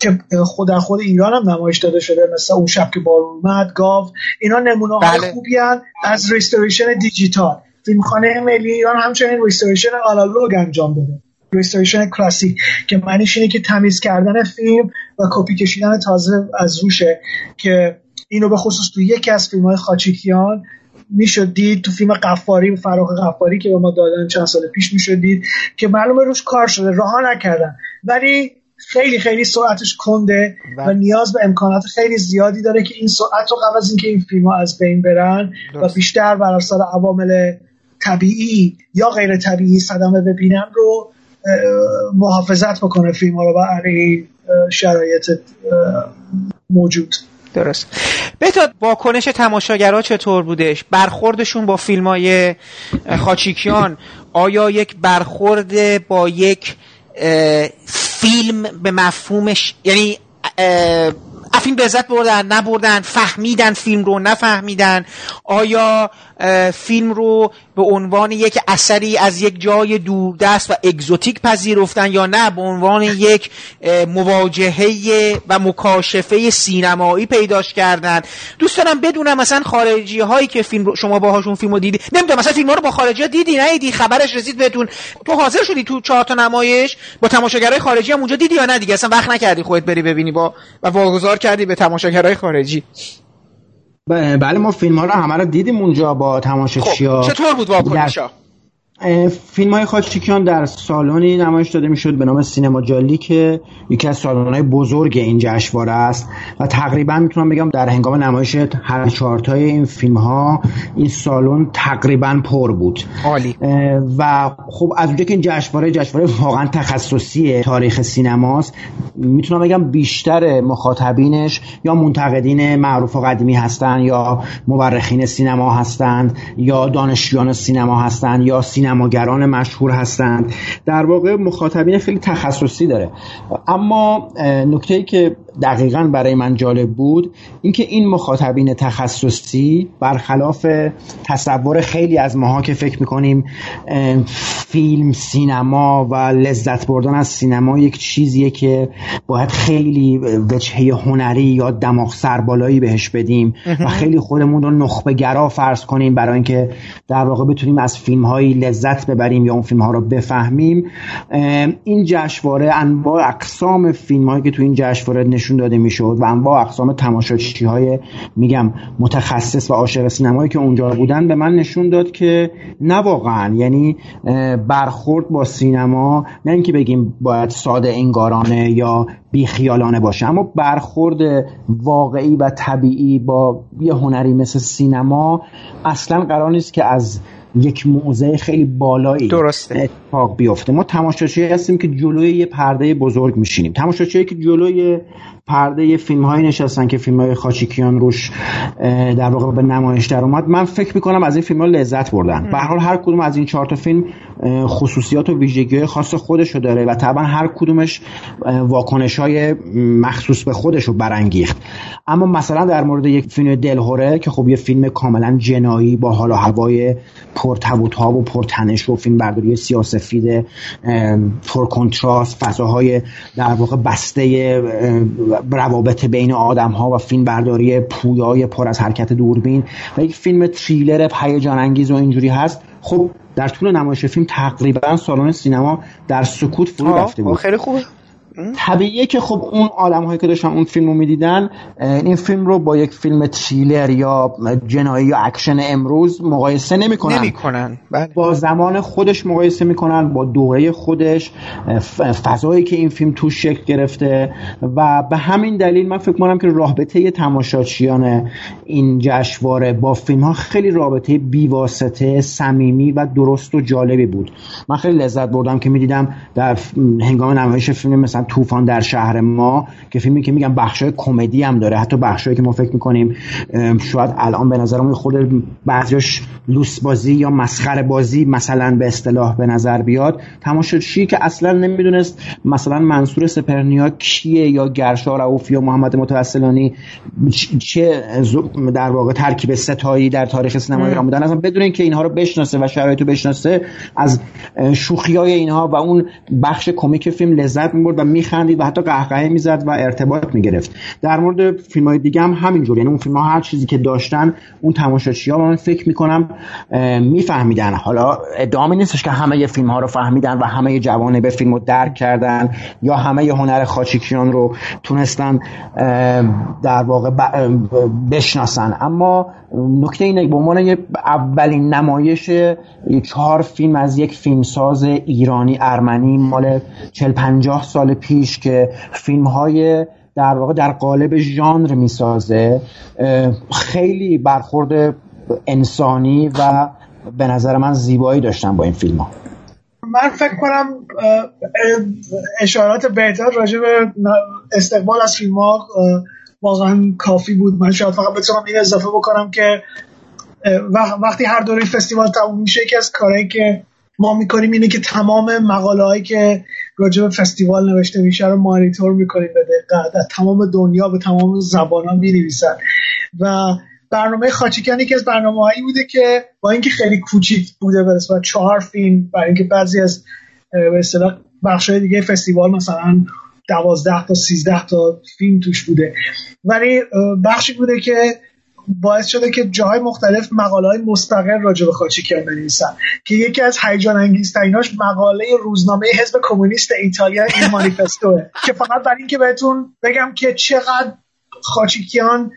که خود در خود ایران هم نمایش داده شده مثل اون شب که بارون اومد گاو اینا نمونه های بله. خوبی از restoration دیجیتال. فیلمخانه ملی ایران همچنین restoration آنالوگ انجام داده. restoration کلاسیک که معنیش اینه که تمیز کردن فیلم و کپی کشیدن تازه از روشه که اینو به خصوص تو یکی از فیلم های خاچیکیان می‌شد دید. تو فیلم قفاری و فراخ قفاری که به ما دادن چند سال پیش می‌شد دید که معلومه روش کار شده راه نکردن. ولی خیلی خیلی سرعتش کنده و. نیاز به امکانات خیلی زیادی داره که این سرعت رو قبل از اینکه این فیلم ها از بین برن و بیشتر بر اساس عوامل طبیعی یا غیر طبیعی صدمه ببینن رو محافظت بکنه فیلم رو برای شرایط موجود. درست. بهتا واکنش تماشاگرها چطور بودش؟ برخوردشون با فیلم های خاچیکیان آیا یک برخورد با یک فیلم به مفهومش یعنی فیلم لذت بردن نبردن فهمیدن فیلم رو نفهمیدن. آیا فیلم رو به عنوان یک اثری از یک جای دوردست و اگزوتیک پذیرفتن یا نه؟ به عنوان یک مواجهه و مکاشفه سینمایی پیداش کردن. دوست دارم بدونم مثلا خارجی هایی که فیلم رو شما باهاشون فیلم رو دیدی نمی‌دونم مثلا فیلم رو با خارجی ها دیدی؟ نه خبرش رسید بهتون. تو حاضر شدی تو چهار تا نمایش با تماشاگرای خارجی هم اونجا دیدی یا نه دیگه؟ اصلا وقت نکردی خودت بری ببینی با و واگذار کردی. به تماشاگرای خارجی؟ بله ما فیلم ها رو همه رو دیدیم اونجا با تماشاگرها خب چطور بود واکنش؟ فیلم های خاچیکیان در سالنی نمایش داده می‌شد به نام سینما جالی که یکی از سالن های بزرگ این جشنواره است و تقریبا می‌تونم بگم در هنگام نمایش هر چهارتای این فیلم ها این سالن تقریبا پر بود. عالی. و خب از اونجا که این جشنواره جشنواره واقعا تخصصی تاریخ سینماست می‌تونم بگم بیشتر مخاطبینش یا منتقدین معروف و قدیمی هستند یا مورخین سینما هستند یا دانشجویان سینما هستند یا سینماگران مشهور هستند. در واقع مخاطبین خیلی تخصصی داره. اما نکته ای که دقیقا برای من جالب بود اینکه این مخاطبین تخصصی برخلاف تصور خیلی از ماها که فکر می‌کنیم فیلم سینما و لذت بردن از سینما یک چیزیه که باید خیلی وجهه هنری یا دماغ سربالایی بهش بدیم و خیلی خودمون رو نخبه گرا فرض کنیم برای اینکه در واقع بتونیم از فیلم هایی لذت ببریم یا اون فیلم ها رو بفهمیم. این جشنواره انواع اقسام فیلم هایی که تو این جشنواره نشون داده می‌شد و انواع اقسام تماشاچی های میگم متخصص و عاشق سینمایی که اونجا بودن به من نشون داد که نه واقعا. یعنی برخورد با سینما نه اینکه بگیم باید ساده انگارانه یا بیخیالانه باشه اما برخورد واقعی و طبیعی با یه هنری مثل سینما اصلا قرار نیست که از یک موضع خیلی بالایی درسته. اتفاق بیفته. ما تماشاچی هستیم که جلوی یه پرده بزرگ میشینیم. تماشاچی که جلوی پرده فیلم هایی نشستن که فیلم های خاچیکیان روش در واقع به نمایش در اومد. من فکر می‌کنم از این فیلم ها لذت بردن. به حال هر کدوم از این چهار تا فیلم خصوصیات و ویژگی خاص خودشو داره و طبعا هر کدومش واکنش های مخصوص به خودش رو برانگیخت. اما مثلا در مورد یک فیلم دلهوره که خب یه فیلم کاملا جنایی با حال و هوای پرتبوت ها و پرتنش و فیلم برداری سیاسفید پر کنتراست فضاهای در واقع بسته روابط بین آدم ها و فیلم برداری پویای پر از حرکت دوربین و یک فیلم تریلر هیجان انگیز و اینجوری هست. خب در طول نمایش فیلم تقریبا سالن سینما در سکوت فرو رفته بود. خیلی خوبه. طبیعیه که خب اون آدم هایی که داشتن اون فیلم رو می‌دیدن این فیلم رو با یک فیلم تریلر یا جنایی یا اکشن امروز مقایسه نمی‌کنن. نمی‌کنن. بله. با زمان خودش مقایسه می‌کنن با دوره خودش فضایی که این فیلم توش شکل گرفته و به همین دلیل من فکر کنم که رابطه تماشاچیان این جشنواره با فیلم ها خیلی رابطه بیواسطه صمیمی و درست و جالبی بود. من خیلی لذت بردم که می‌دیدم در هنگام نمایش فیلم مثلا طوفان در شهر ما که فیلمی که میگم بخشای کمدی هم داره. حتی بخشایی که ما فکر می‌کنیم شاید الان به نظرم خود بعضیش لوس بازی یا مسخره بازی مثلا به اصطلاح به نظر بیاد. تماشاچی که اصلا نمی‌دونست مثلا منصور سپرنیا کیه یا گرشا رؤوفی یا محمد متوسلانی چه در واقع ترکیب ستایی در تاریخ سینما ایران بودن. اصلا بدون اینکه اینها رو بشناسه و شرایط رو بشناسه از شوخی های اینها و اون بخش کمیک فیلم لذت می‌برد و میخندید و حتی قهقهه می‌زد و ارتباط می‌گرفت. در مورد فیلم های دیگه هم همینجور. یعنی اون فیلم ها هر چیزی که داشتن اون تماشاچی ها من فکر می‌کنم میفهمیدن. حالا ادعامی نیستش که همه فیلم ها رو فهمیدن و همه جوانه به فیلم رو درک کردن یا همه هنر خاچیکیان رو تونستن در واقع بشناسن. اما نکته اینه به عنوان اولین نمایش چهار فیلم از یک فیلمساز ایرانی ارمنی مال 40 50 سال پیش که فیلم های در واقع در قالب ژانر می‌سازه خیلی برخورد انسانی و به نظر من زیبایی داشتن با این فیلم ها من فکر کنم اشارات بهتر راجع به استقبال از فیلم ها واقعا کافی بود. من شاید فقط بتونم این اضافه بکنم که وقتی هر دوره فستیوال تموم میشه یکی از کارهایی که ما می‌کنیم اینه که تمام مقاله هایی که راجع به فستیوال نوشته میشه رو مانیتور می‌کنیم به دقت. در تمام دنیا به تمام زبان ها می و برنامه خاچیکن یکی از برنامه هایی بوده که با اینکه خیلی کوچیک بوده به نسبت چهار فیلم برای اینکه بعضی از به اصطلاح بخش دیگه فستیوال مثلا دوازده تا سیزده تا فیلم توش بوده. ولی بخشی بوده که باعث شده که جاهای مختلف مقاله های مستقل راجع به خاچیکیان بنویسن. که یکی از هیجان انگیزتریناش مقاله روزنامه حزب کمونیست ایتالیا این (laughs) مانیفستوه. که فقط برای اینکه بهتون بگم که چقدر خاچیکیان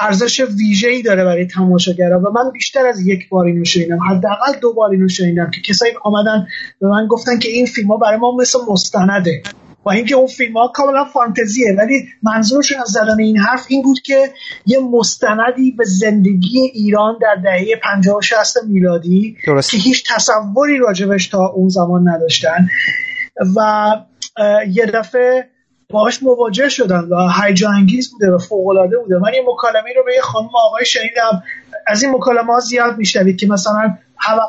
ارزش ای داره برای تماشاگرا و من بیشتر از یک بار اینو شنیدم. حداقل دو بار اینو شنیدم که کسایی آمدن به من گفتن که این فیلم ها برای ما مثل مستنده. و اینکه اون فیلم ها کاملا فانتزیه. ولی منظورشون از زدن این حرف این بود که یه مستندی به زندگی ایران در دهه 50 و 60 میلادی درست. که هیچ تصوری راجبش تا اون زمان نداشتن. و یه دفعه باهاش مواجه شدن و هیجان انگیز بوده و فوق العاده بوده. من این مکالمه رو به یه خانم آقای شنیدم. از این مکالمه ها زیاد میشنوید که مثلا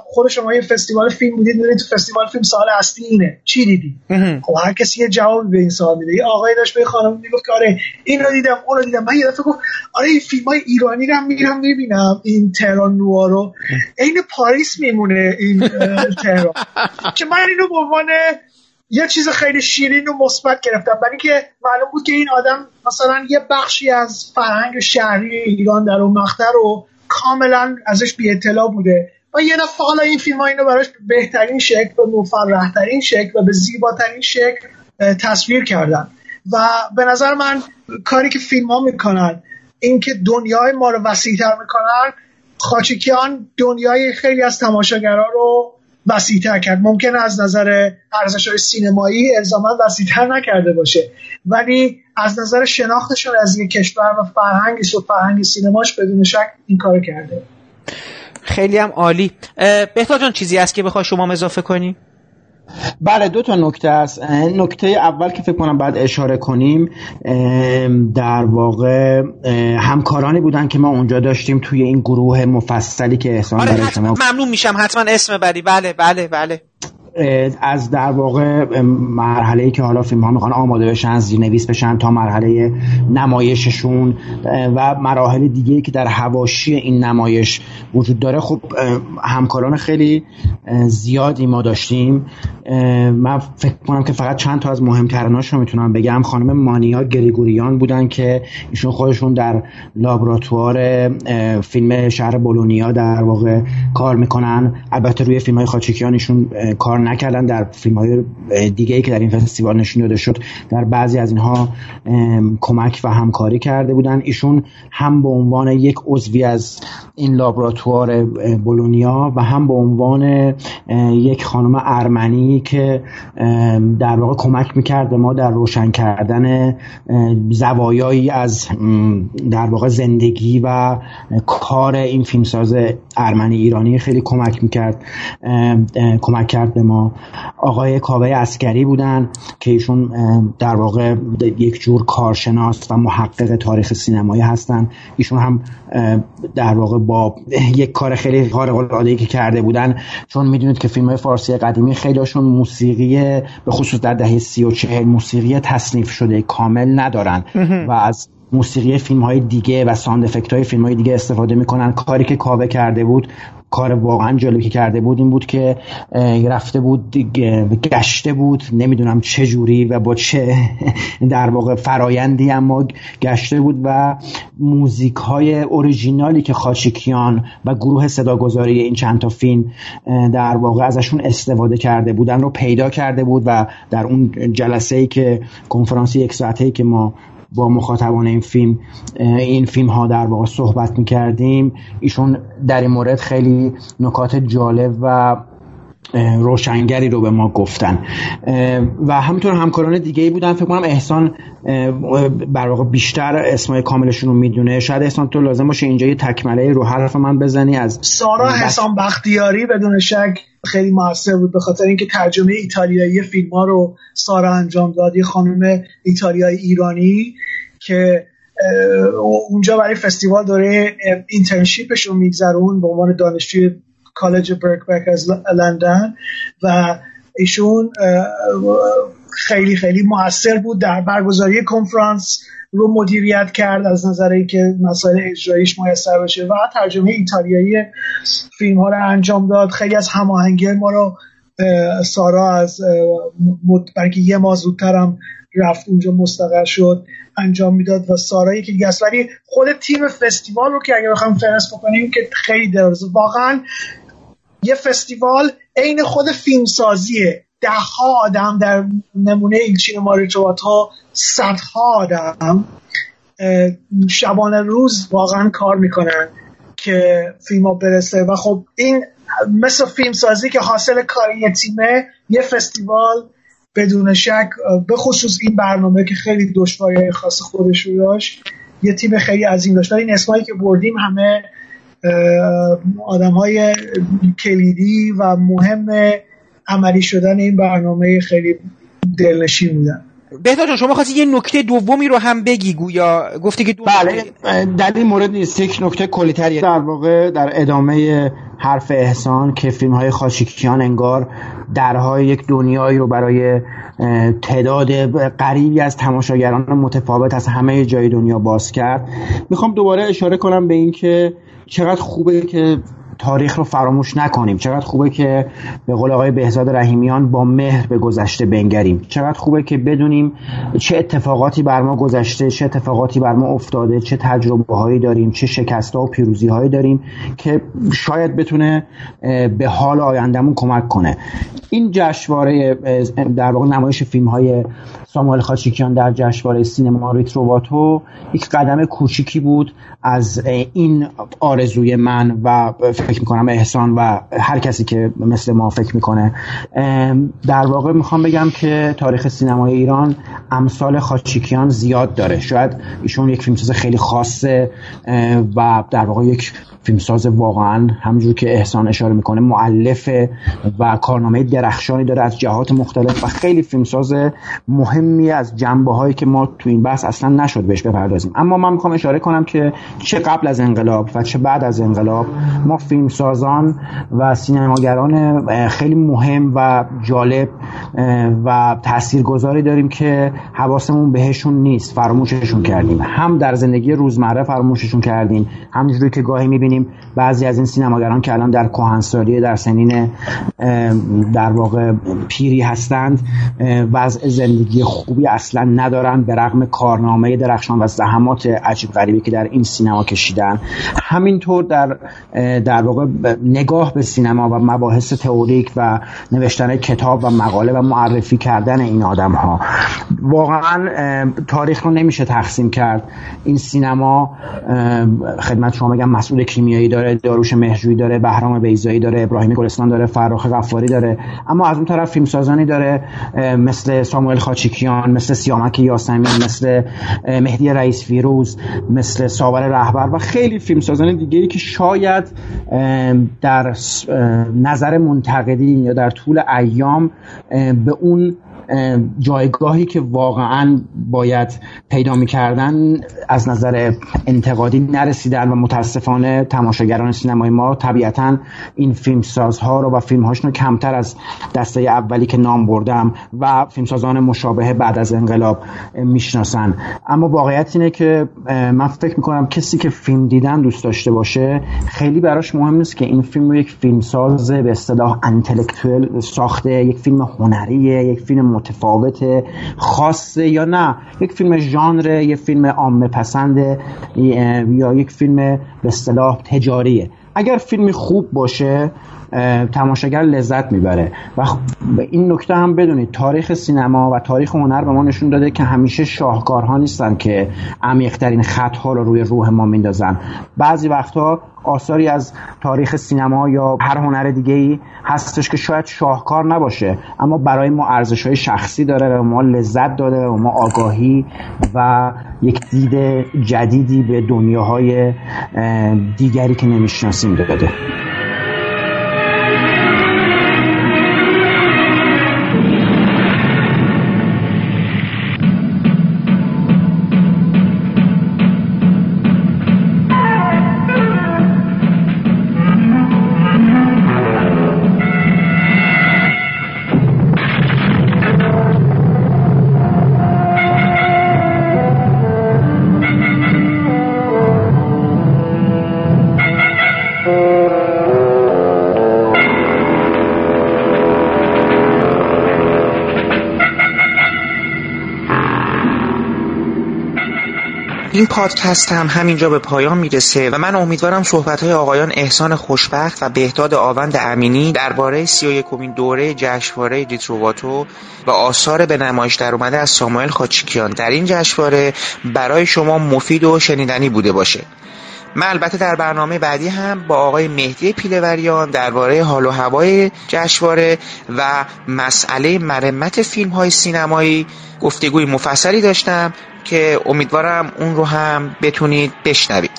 خود شما یه فستیوال فیلم بودید می‌دونید تو فستیوال فیلم سال اصلی اینه. چی دیدی؟ خب هر کسی یه جواب به این سوال میده. یه آقای داشت به خانم می‌گفت که آره این رو دیدم اون رو دیدم. من یه دفعه گفت آره این فیلم های ایرانی رو میرم می‌بینم. این تهران نوارو عین پاریس میمونه این تهران. که من اینو به عنوان یه چیز خیلی شیرین و مثبت گرفتم. برای اینکه معلوم بود که این آدم مثلا یه بخشی از فرهنگ شهری ایران در اون مقطع رو کاملا ازش بی اطلاع بوده. و یه دفعه حالا این فیلم ها اینو براش بهترین شکل به مفرحترین شکل و به زیباترین شکل تصویر کردن. و به نظر من کاری که فیلم ها می‌کنن اینکه دنیای ما رو وسیعتر می‌کنن خاچکیان دنیای خیلی از تماشاگرها رو وسیعتر کرد. ممکن از نظر ارزش های سینمایی الزاما وسیعتر نکرده باشه. ولی از نظر شناختشون از یک کشور و فرهنگش و فرهنگ سینماش بدون شک این کار کرده. خیلی هم عالی. بهتا جان چیزی هست که بخوای شما اضافه کنی؟ بله دو تا نکته است. نکته اول که فکر کنم بعد اشاره کنیم در واقع همکارانی بودن که ما اونجا داشتیم توی این گروه مفصلی که احسان آره ممنون میشم. حتما اسم بری بله بله بله. از در واقع مرحله ای که حالا فیلم ها می‌خوان آماده بشن زیرنویس بشن تا مرحله نمایششون و مراحل دیگه که در هواشی این نمایش وجود داره. خب همکاران خیلی زیادی ما داشتیم. من فکر کنم که فقط چند تا از مهمتریناش رو می‌تونم بگم. خانم مانیا گریگوریان بودن که ایشون خودشون در لابراتوار فیلم شهر بولونیا در واقع کار می‌کنن. البته روی فیلم های خاچیکیان ایشون کار نکردن در فیلم های دیگه ای که در این فستیوال نشون داده شد در بعضی از اینها کمک و همکاری کرده بودن. ایشون هم به عنوان یک عضوی از این لابراتوار بولونیا و هم به عنوان یک خانم ارمنی که در واقع کمک می‌کرد ما در روشن کردن زوایایی از در واقع زندگی و کار این فیلمساز ارمنی ایرانی خیلی کمک می‌کرد کمک کرد به ما. آقای کاوه اسکری بودن که ایشون در واقع یک جور کارشناس و محقق تاریخ سینمایی هستن. ایشون هم در واقع با یک کار خیلی خارق العاده که کرده بودن. چون می‌دونید که فیلم های فارسی قدیمی خیلیشون موسیقی به خصوص در دهه سی و چهل موسیقی تصنیف شده کامل ندارن. و از موسیقی فیلم های دیگه و ساند افکت های فیلم های دیگه استفاده می‌کنن. کاری که کاوه کرده بود کار واقعا جالبی که کرده بود این بود که رفته بود گشته بود نمی‌دونم چه جوری و با چه (laughs) در واقع فرایندی اما گشته بود و موزیک های اوریژینالی که خاشکیان و گروه صداگذاری این چند تا فیلم در واقع ازشون استفاده کرده بودن رو پیدا کرده بود و در اون جلسه ای که کنفرانسی یک ساعته ای که ما با مخاطبان این فیلم این فیلم ها در واقع صحبت می‌کردیم. ایشون در این مورد خیلی نکات جالب و روشنگری رو به ما گفتن. و همینطور همکاران دیگه ای بودن فکر کنم احسان بر واقع بیشتر اسمای کاملشون رو می‌دونه. شاید احسان تو لازم باشه اینجا یه تکمله رو حرف من بزنی از سارا حسان بختیاری بدون شک خیلی موثر بود به خاطر اینکه ترجمه ایتالیایی فیلم ها رو سارا انجام داد. یه خانم ایتالیایی ایرانی که اونجا برای فستیوال داره اینترنشیپش رو میگذرون به عنوان دانشجوی کالج برکبک از لندن و ایشون خیلی خیلی موثر بود در برگزاری کنفرانس رو مدیریت کرد از نظر که مسائل اجرایش میسر بشه و ترجمه ایتالیایی فیلم ها رو انجام داد. خیلی از هماهنگی ما رو سارا از بلکه یه ماه زودتر هم رفت اونجا مستقر شد انجام می‌داد و سارا یکی دیگه ولی خود تیم فستیوال رو که اگر بخوام فرست بکنیم که خیلی درز واقعا یه فستیوال عین خود فیلمسازیه. ده ها آدم در نمونه ایلچین ماریچوات ها صدها آدم شبانه روز واقعا کار می‌کنن که فیلم برسه. و خب این مثل فیلم سازی که حاصل کار یه تیمه یه فستیوال بدون شک به خصوص این برنامه که خیلی دشواری خاص خودش رو داشت یه تیم خیلی عظیم داشت. این اسمایی که بردیم همه آدم های کلیدی و مهم عملی شدن این برنامه خیلی دلنشین بودن. بهتر جان شما خواستی یه نکته دومی رو هم بگی گویا گفتی که دو بله در این مورد نیست یک نکته کلیتریه. در واقع در ادامه حرف احسان که فیلم های خاشیکیان انگار درهای یک دنیایی رو برای تعداد قریبی از تماشاگران متفاوت از همه جای دنیا باز کرد. می‌خوام دوباره اشاره کنم به اینکه چقدر خوبه که تاریخ رو فراموش نکنیم. چقدر خوبه که به قول آقای بهزاد رحیمیان با مهر به گذشته بنگریم. چقدر خوبه که بدونیم چه اتفاقاتی بر ما گذشته چه اتفاقاتی بر ما افتاده چه تجربه هایی داریم چه شکست و پیروزی هایی داریم که شاید بتونه به حال آیندهمون کمک کنه. این جشنواره در واقع نمایش فیلم های ساموئل خاچیکیان در جشنواره سینما ریتروواتو یک قدم کوچیکی بود از این آرزوی من و فکر می‌کنم احسان و هر کسی که مثل ما فکر می‌کنه. در واقع می‌خوام بگم که تاریخ سینمای ایران امثال خاچیکیان زیاد داره. شاید ایشون یک فیلمساز خیلی خاصه و در واقع یک فیلمساز واقعا همونجور که احسان اشاره می‌کنه معلف و کارنامه درخشانی داره از جهات مختلف و خیلی فیلمساز مهمی از جنبه هایی که ما تو این بحث اصلا نشد بهش بپردازیم. اما من می‌خوام اشاره کنم که چه قبل از انقلاب و چه بعد از انقلاب ما فیلمسازان و سینماگران خیلی مهم و جالب و تاثیرگذاری داریم که حواسمون بهشون نیست فراموششون کردیم. هم در زندگی روزمره فراموششون کردیم همونجوری که گاهی می‌بینیم بعضی از این سینماگران که الان در کهنسالی در سنین در واقع پیری هستند وضع زندگی خوبی اصلا ندارن به رغم کارنامه درخشان و زحمات عجیب غریبی که در این سینما کشیدن. همینطور در در واقع نگاه به سینما و مباحث تئوریک و نوشتن کتاب و مقاله و معرفی کردن این آدم ها واقعا تاریخ رو نمیشه تقسیم کرد. این سینما خدمت شما بگم مسئول کیمیایی داره داروش مهجویی داره بهرام بیزایی داره ابراهیم گلستان داره فرخ غفاری داره. اما از اون طرف فیلمسازانی داره مثل ساموئل خاچیکیان مثل سیامک یاسمین مثل مهدی رئیس فیروز مثل ساور رهبر و خیلی فیلمسازان دیگه ای که شاید در نظر منتقدین یا در طول ایام به اون جایگاهی که واقعا باید پیدا می‌کردن از نظر انتقادی نرسیدن و متاسفانه تماشاگران سینمای ما طبیعتا این فیلمسازها رو و فیلمهاشون رو کمتر از دسته اولی که نام بردم و فیلمسازان مشابه بعد از انقلاب می‌شناسن. اما واقعیت اینه که من فکر می‌کنم کسی که فیلم دیدن دوست داشته باشه خیلی براش مهم نیست که این فیلم رو یک فیلمساز به اصطلاح انتلکتوال ساخته یک فیلم هنریه یک فیلم متفاوت خاصه یا نه. یک فیلم ژانر یک فیلم عامه پسند یا یک فیلم به اصطلاح تجاریه. اگر فیلمی خوب باشه تماشاگر لذت می‌بره. و این نکته هم بدونید تاریخ سینما و تاریخ هنر به ما نشون داده که همیشه شاهکارها نیستن که عمیقترین خطها رو روی روح ما میندازن. بعضی وقتها آثاری از تاریخ سینما یا هر هنر دیگه ای هستش که شاید شاهکار نباشه اما برای ما ارزش های شخصی داره و ما لذت داده و ما آگاهی و یک دید جدیدی به دنیاهای دیگری که نمی‌شناسیم داده. این پادکست هم همینجا به پایان می‌رسه و من امیدوارم صحبت های آقایان احسان خوشبخت و بهداد آوند امینی درباره سی و یکمین دوره جشنواره دیتروواتو و آثار به نمایش در اومده از ساموئل خاچیکیان. در این جشنواره برای شما مفید و شنیدنی بوده باشه. من البته در برنامه بعدی هم با آقای مهدی پیلوریان درباره حال و هوای جشنواره و مسئله مرمت فیلم های سینمایی گفتگوی مفصلی داشتم که امیدوارم اون رو هم بتونید بشنوید.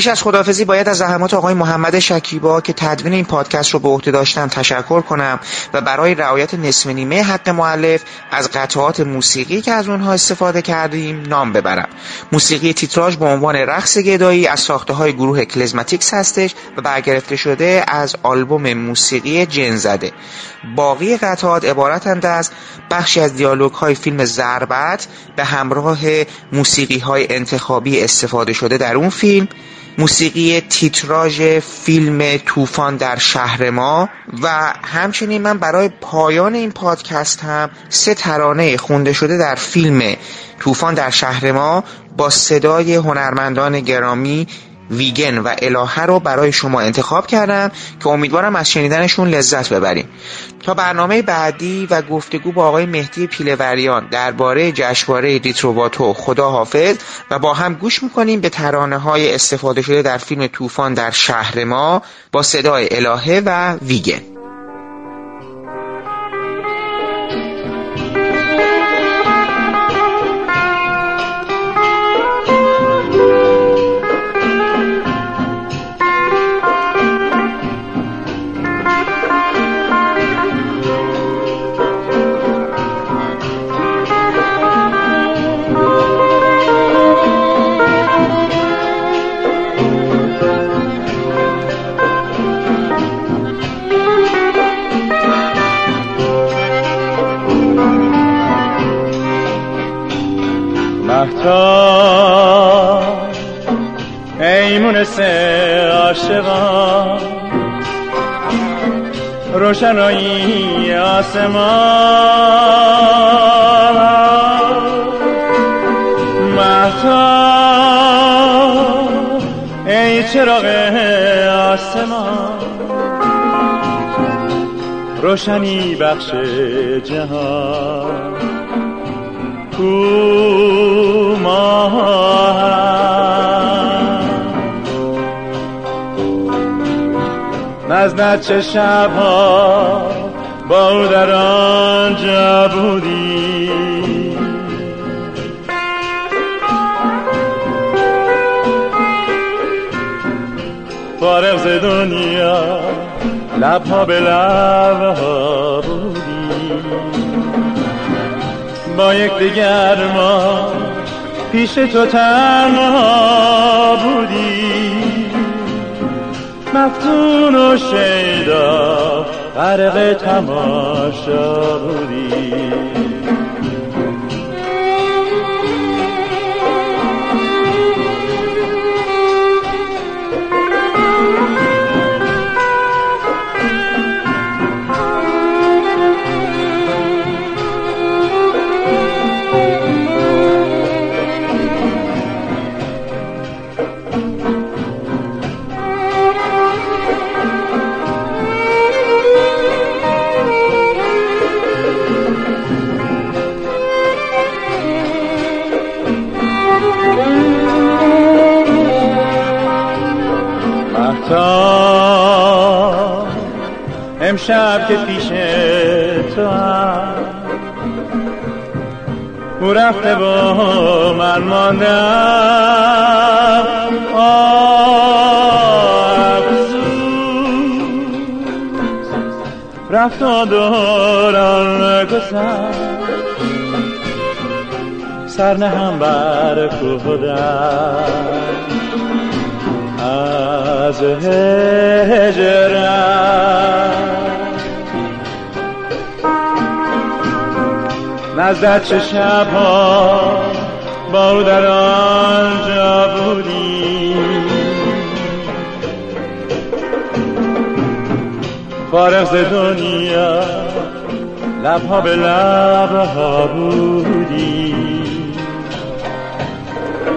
پیش از خدافزی باید از زحمات آقای محمد شکیبا که تدوین این پادکست رو به عهده داشتن تشکر کنم و برای رعایت نصف نیمه حق معلف از قطعات موسیقی که از اونها استفاده کردیم نام ببرم. موسیقی تیتراژ به عنوان رقص گدایی از ساخته های گروه کلزماتیکس هستش و برگرفته شده از آلبوم موسیقی جن زده. باقی قطعات عبارتند از بخشی از دیالوگ های فیلم زربت به همراه موسیقی های انتخابی استفاده شده در اون فیلم موسیقی تیتراژ فیلم طوفان در شهر ما و همچنین من برای پایان این پادکست هم سه ترانه خونده شده در فیلم طوفان در شهر ما با صدای هنرمندان گرامی ویگن و الهه رو برای شما انتخاب کردم که امیدوارم از شنیدنشون لذت ببریم. تا برنامه بعدی و گفتگو با آقای مهدی پیلوریان درباره جشنواره ریتروواتو خدا حافظ و با هم گوش می‌کنیم به ترانه های استفاده شده در فیلم طوفان در شهر ما با صدای الهه و ویگن. محتا ایمونس عاشقا روشنایی آسمان. محتا ای چراغ آسمان. روشنی بخش جهان. کو نزد چه شبها با او در آنجا بودی. فارغ ز دنیا لبها به لبها بودی. با یک دیگر ما پیش تو تنها بودی. مفتون و شیدا غرق تماشا بودی. امشب که پیش تو هم. او رفته با من ماندم. رفت و دوران گذر سر نهم بر کودم از هجرم نزدت چه شبها با در آنجا بودی؟ فارغ دنیا لبها به لبها بودی.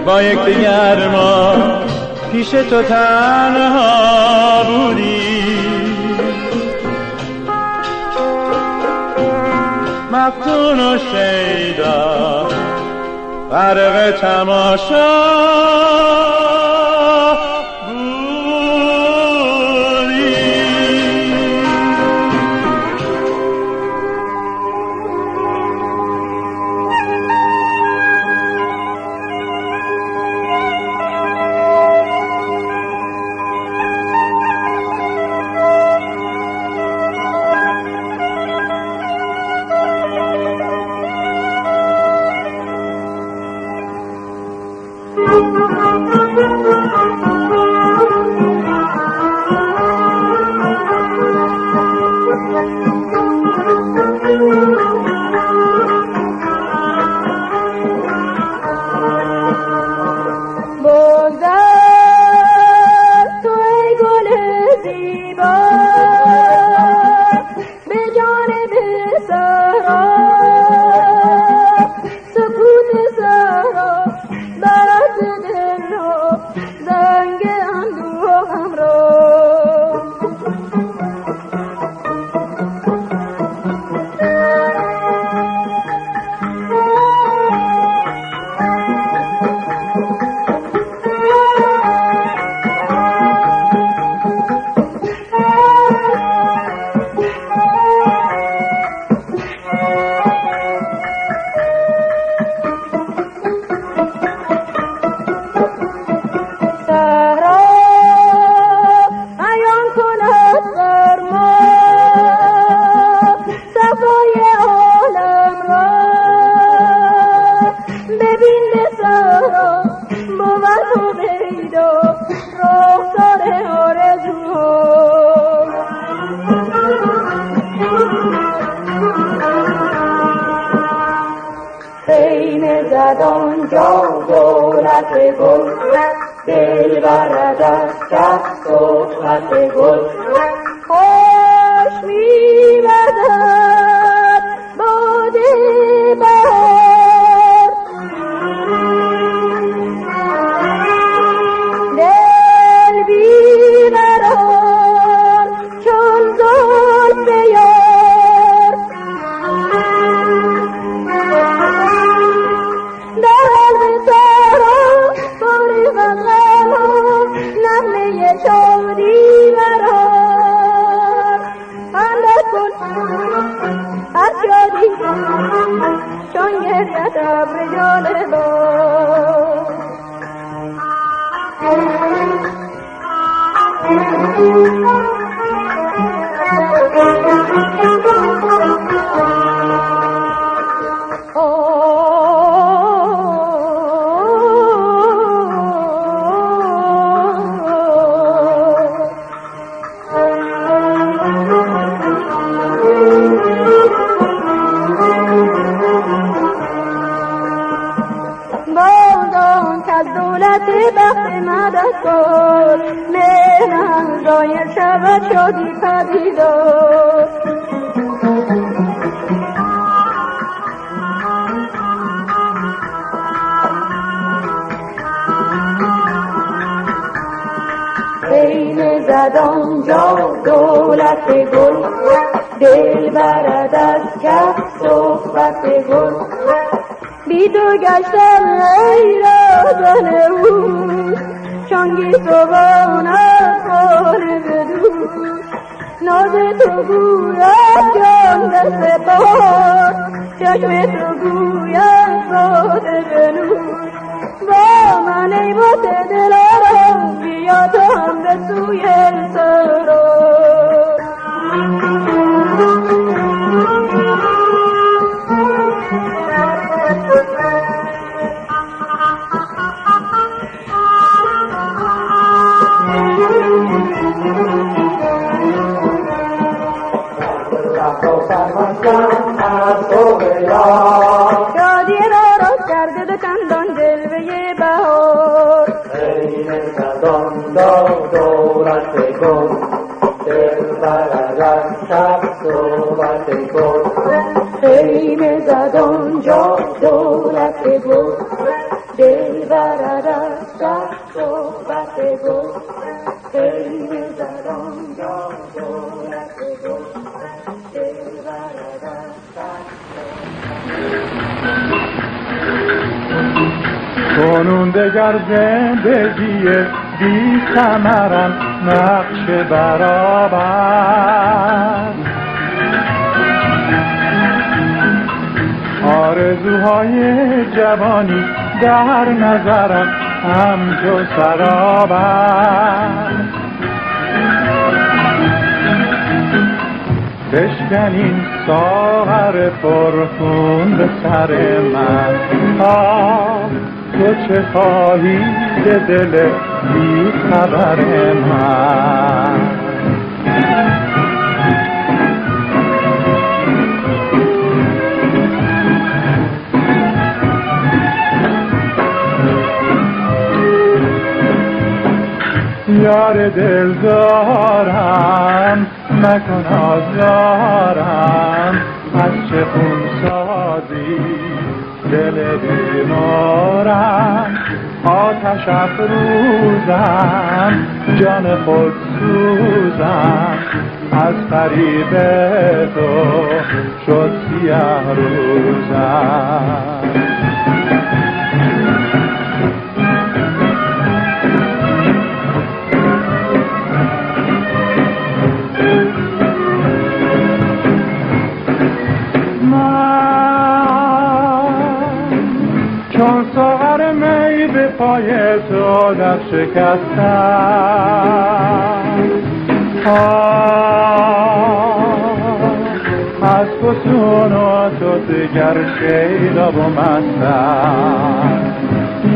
با یک دیگر ما پیش تو تنها بودی. مفتون و شیدا. غرق تماشا شادی را را کرده به چندان جلوه بهار. خیمه زد آنجا کنون دگر زندگی بی ثمرم نقش برابر. آرزوهای جوانی در نظرم همچو سرابر بشکن این ساغر پرخون به سر من. آه تو چه خواهی به دل بی خبر من؟ یار دل دارم مکن آزارم. از چه خون سازی دل بیمارم. آتش افروزم جان خود سوزم. از فریب تو شد سیه روزم. پای تو در شکستم. آه، از فسون و تو دگر شیدا و مستم.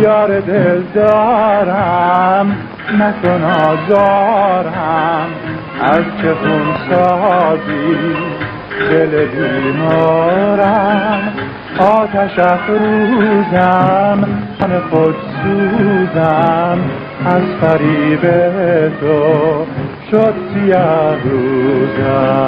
یار دل دارم نکن آزارم. از چه خون سازی دل بیمارم. آتش افروزم من خود سوزم. از فریب تو شد سیاه روزم.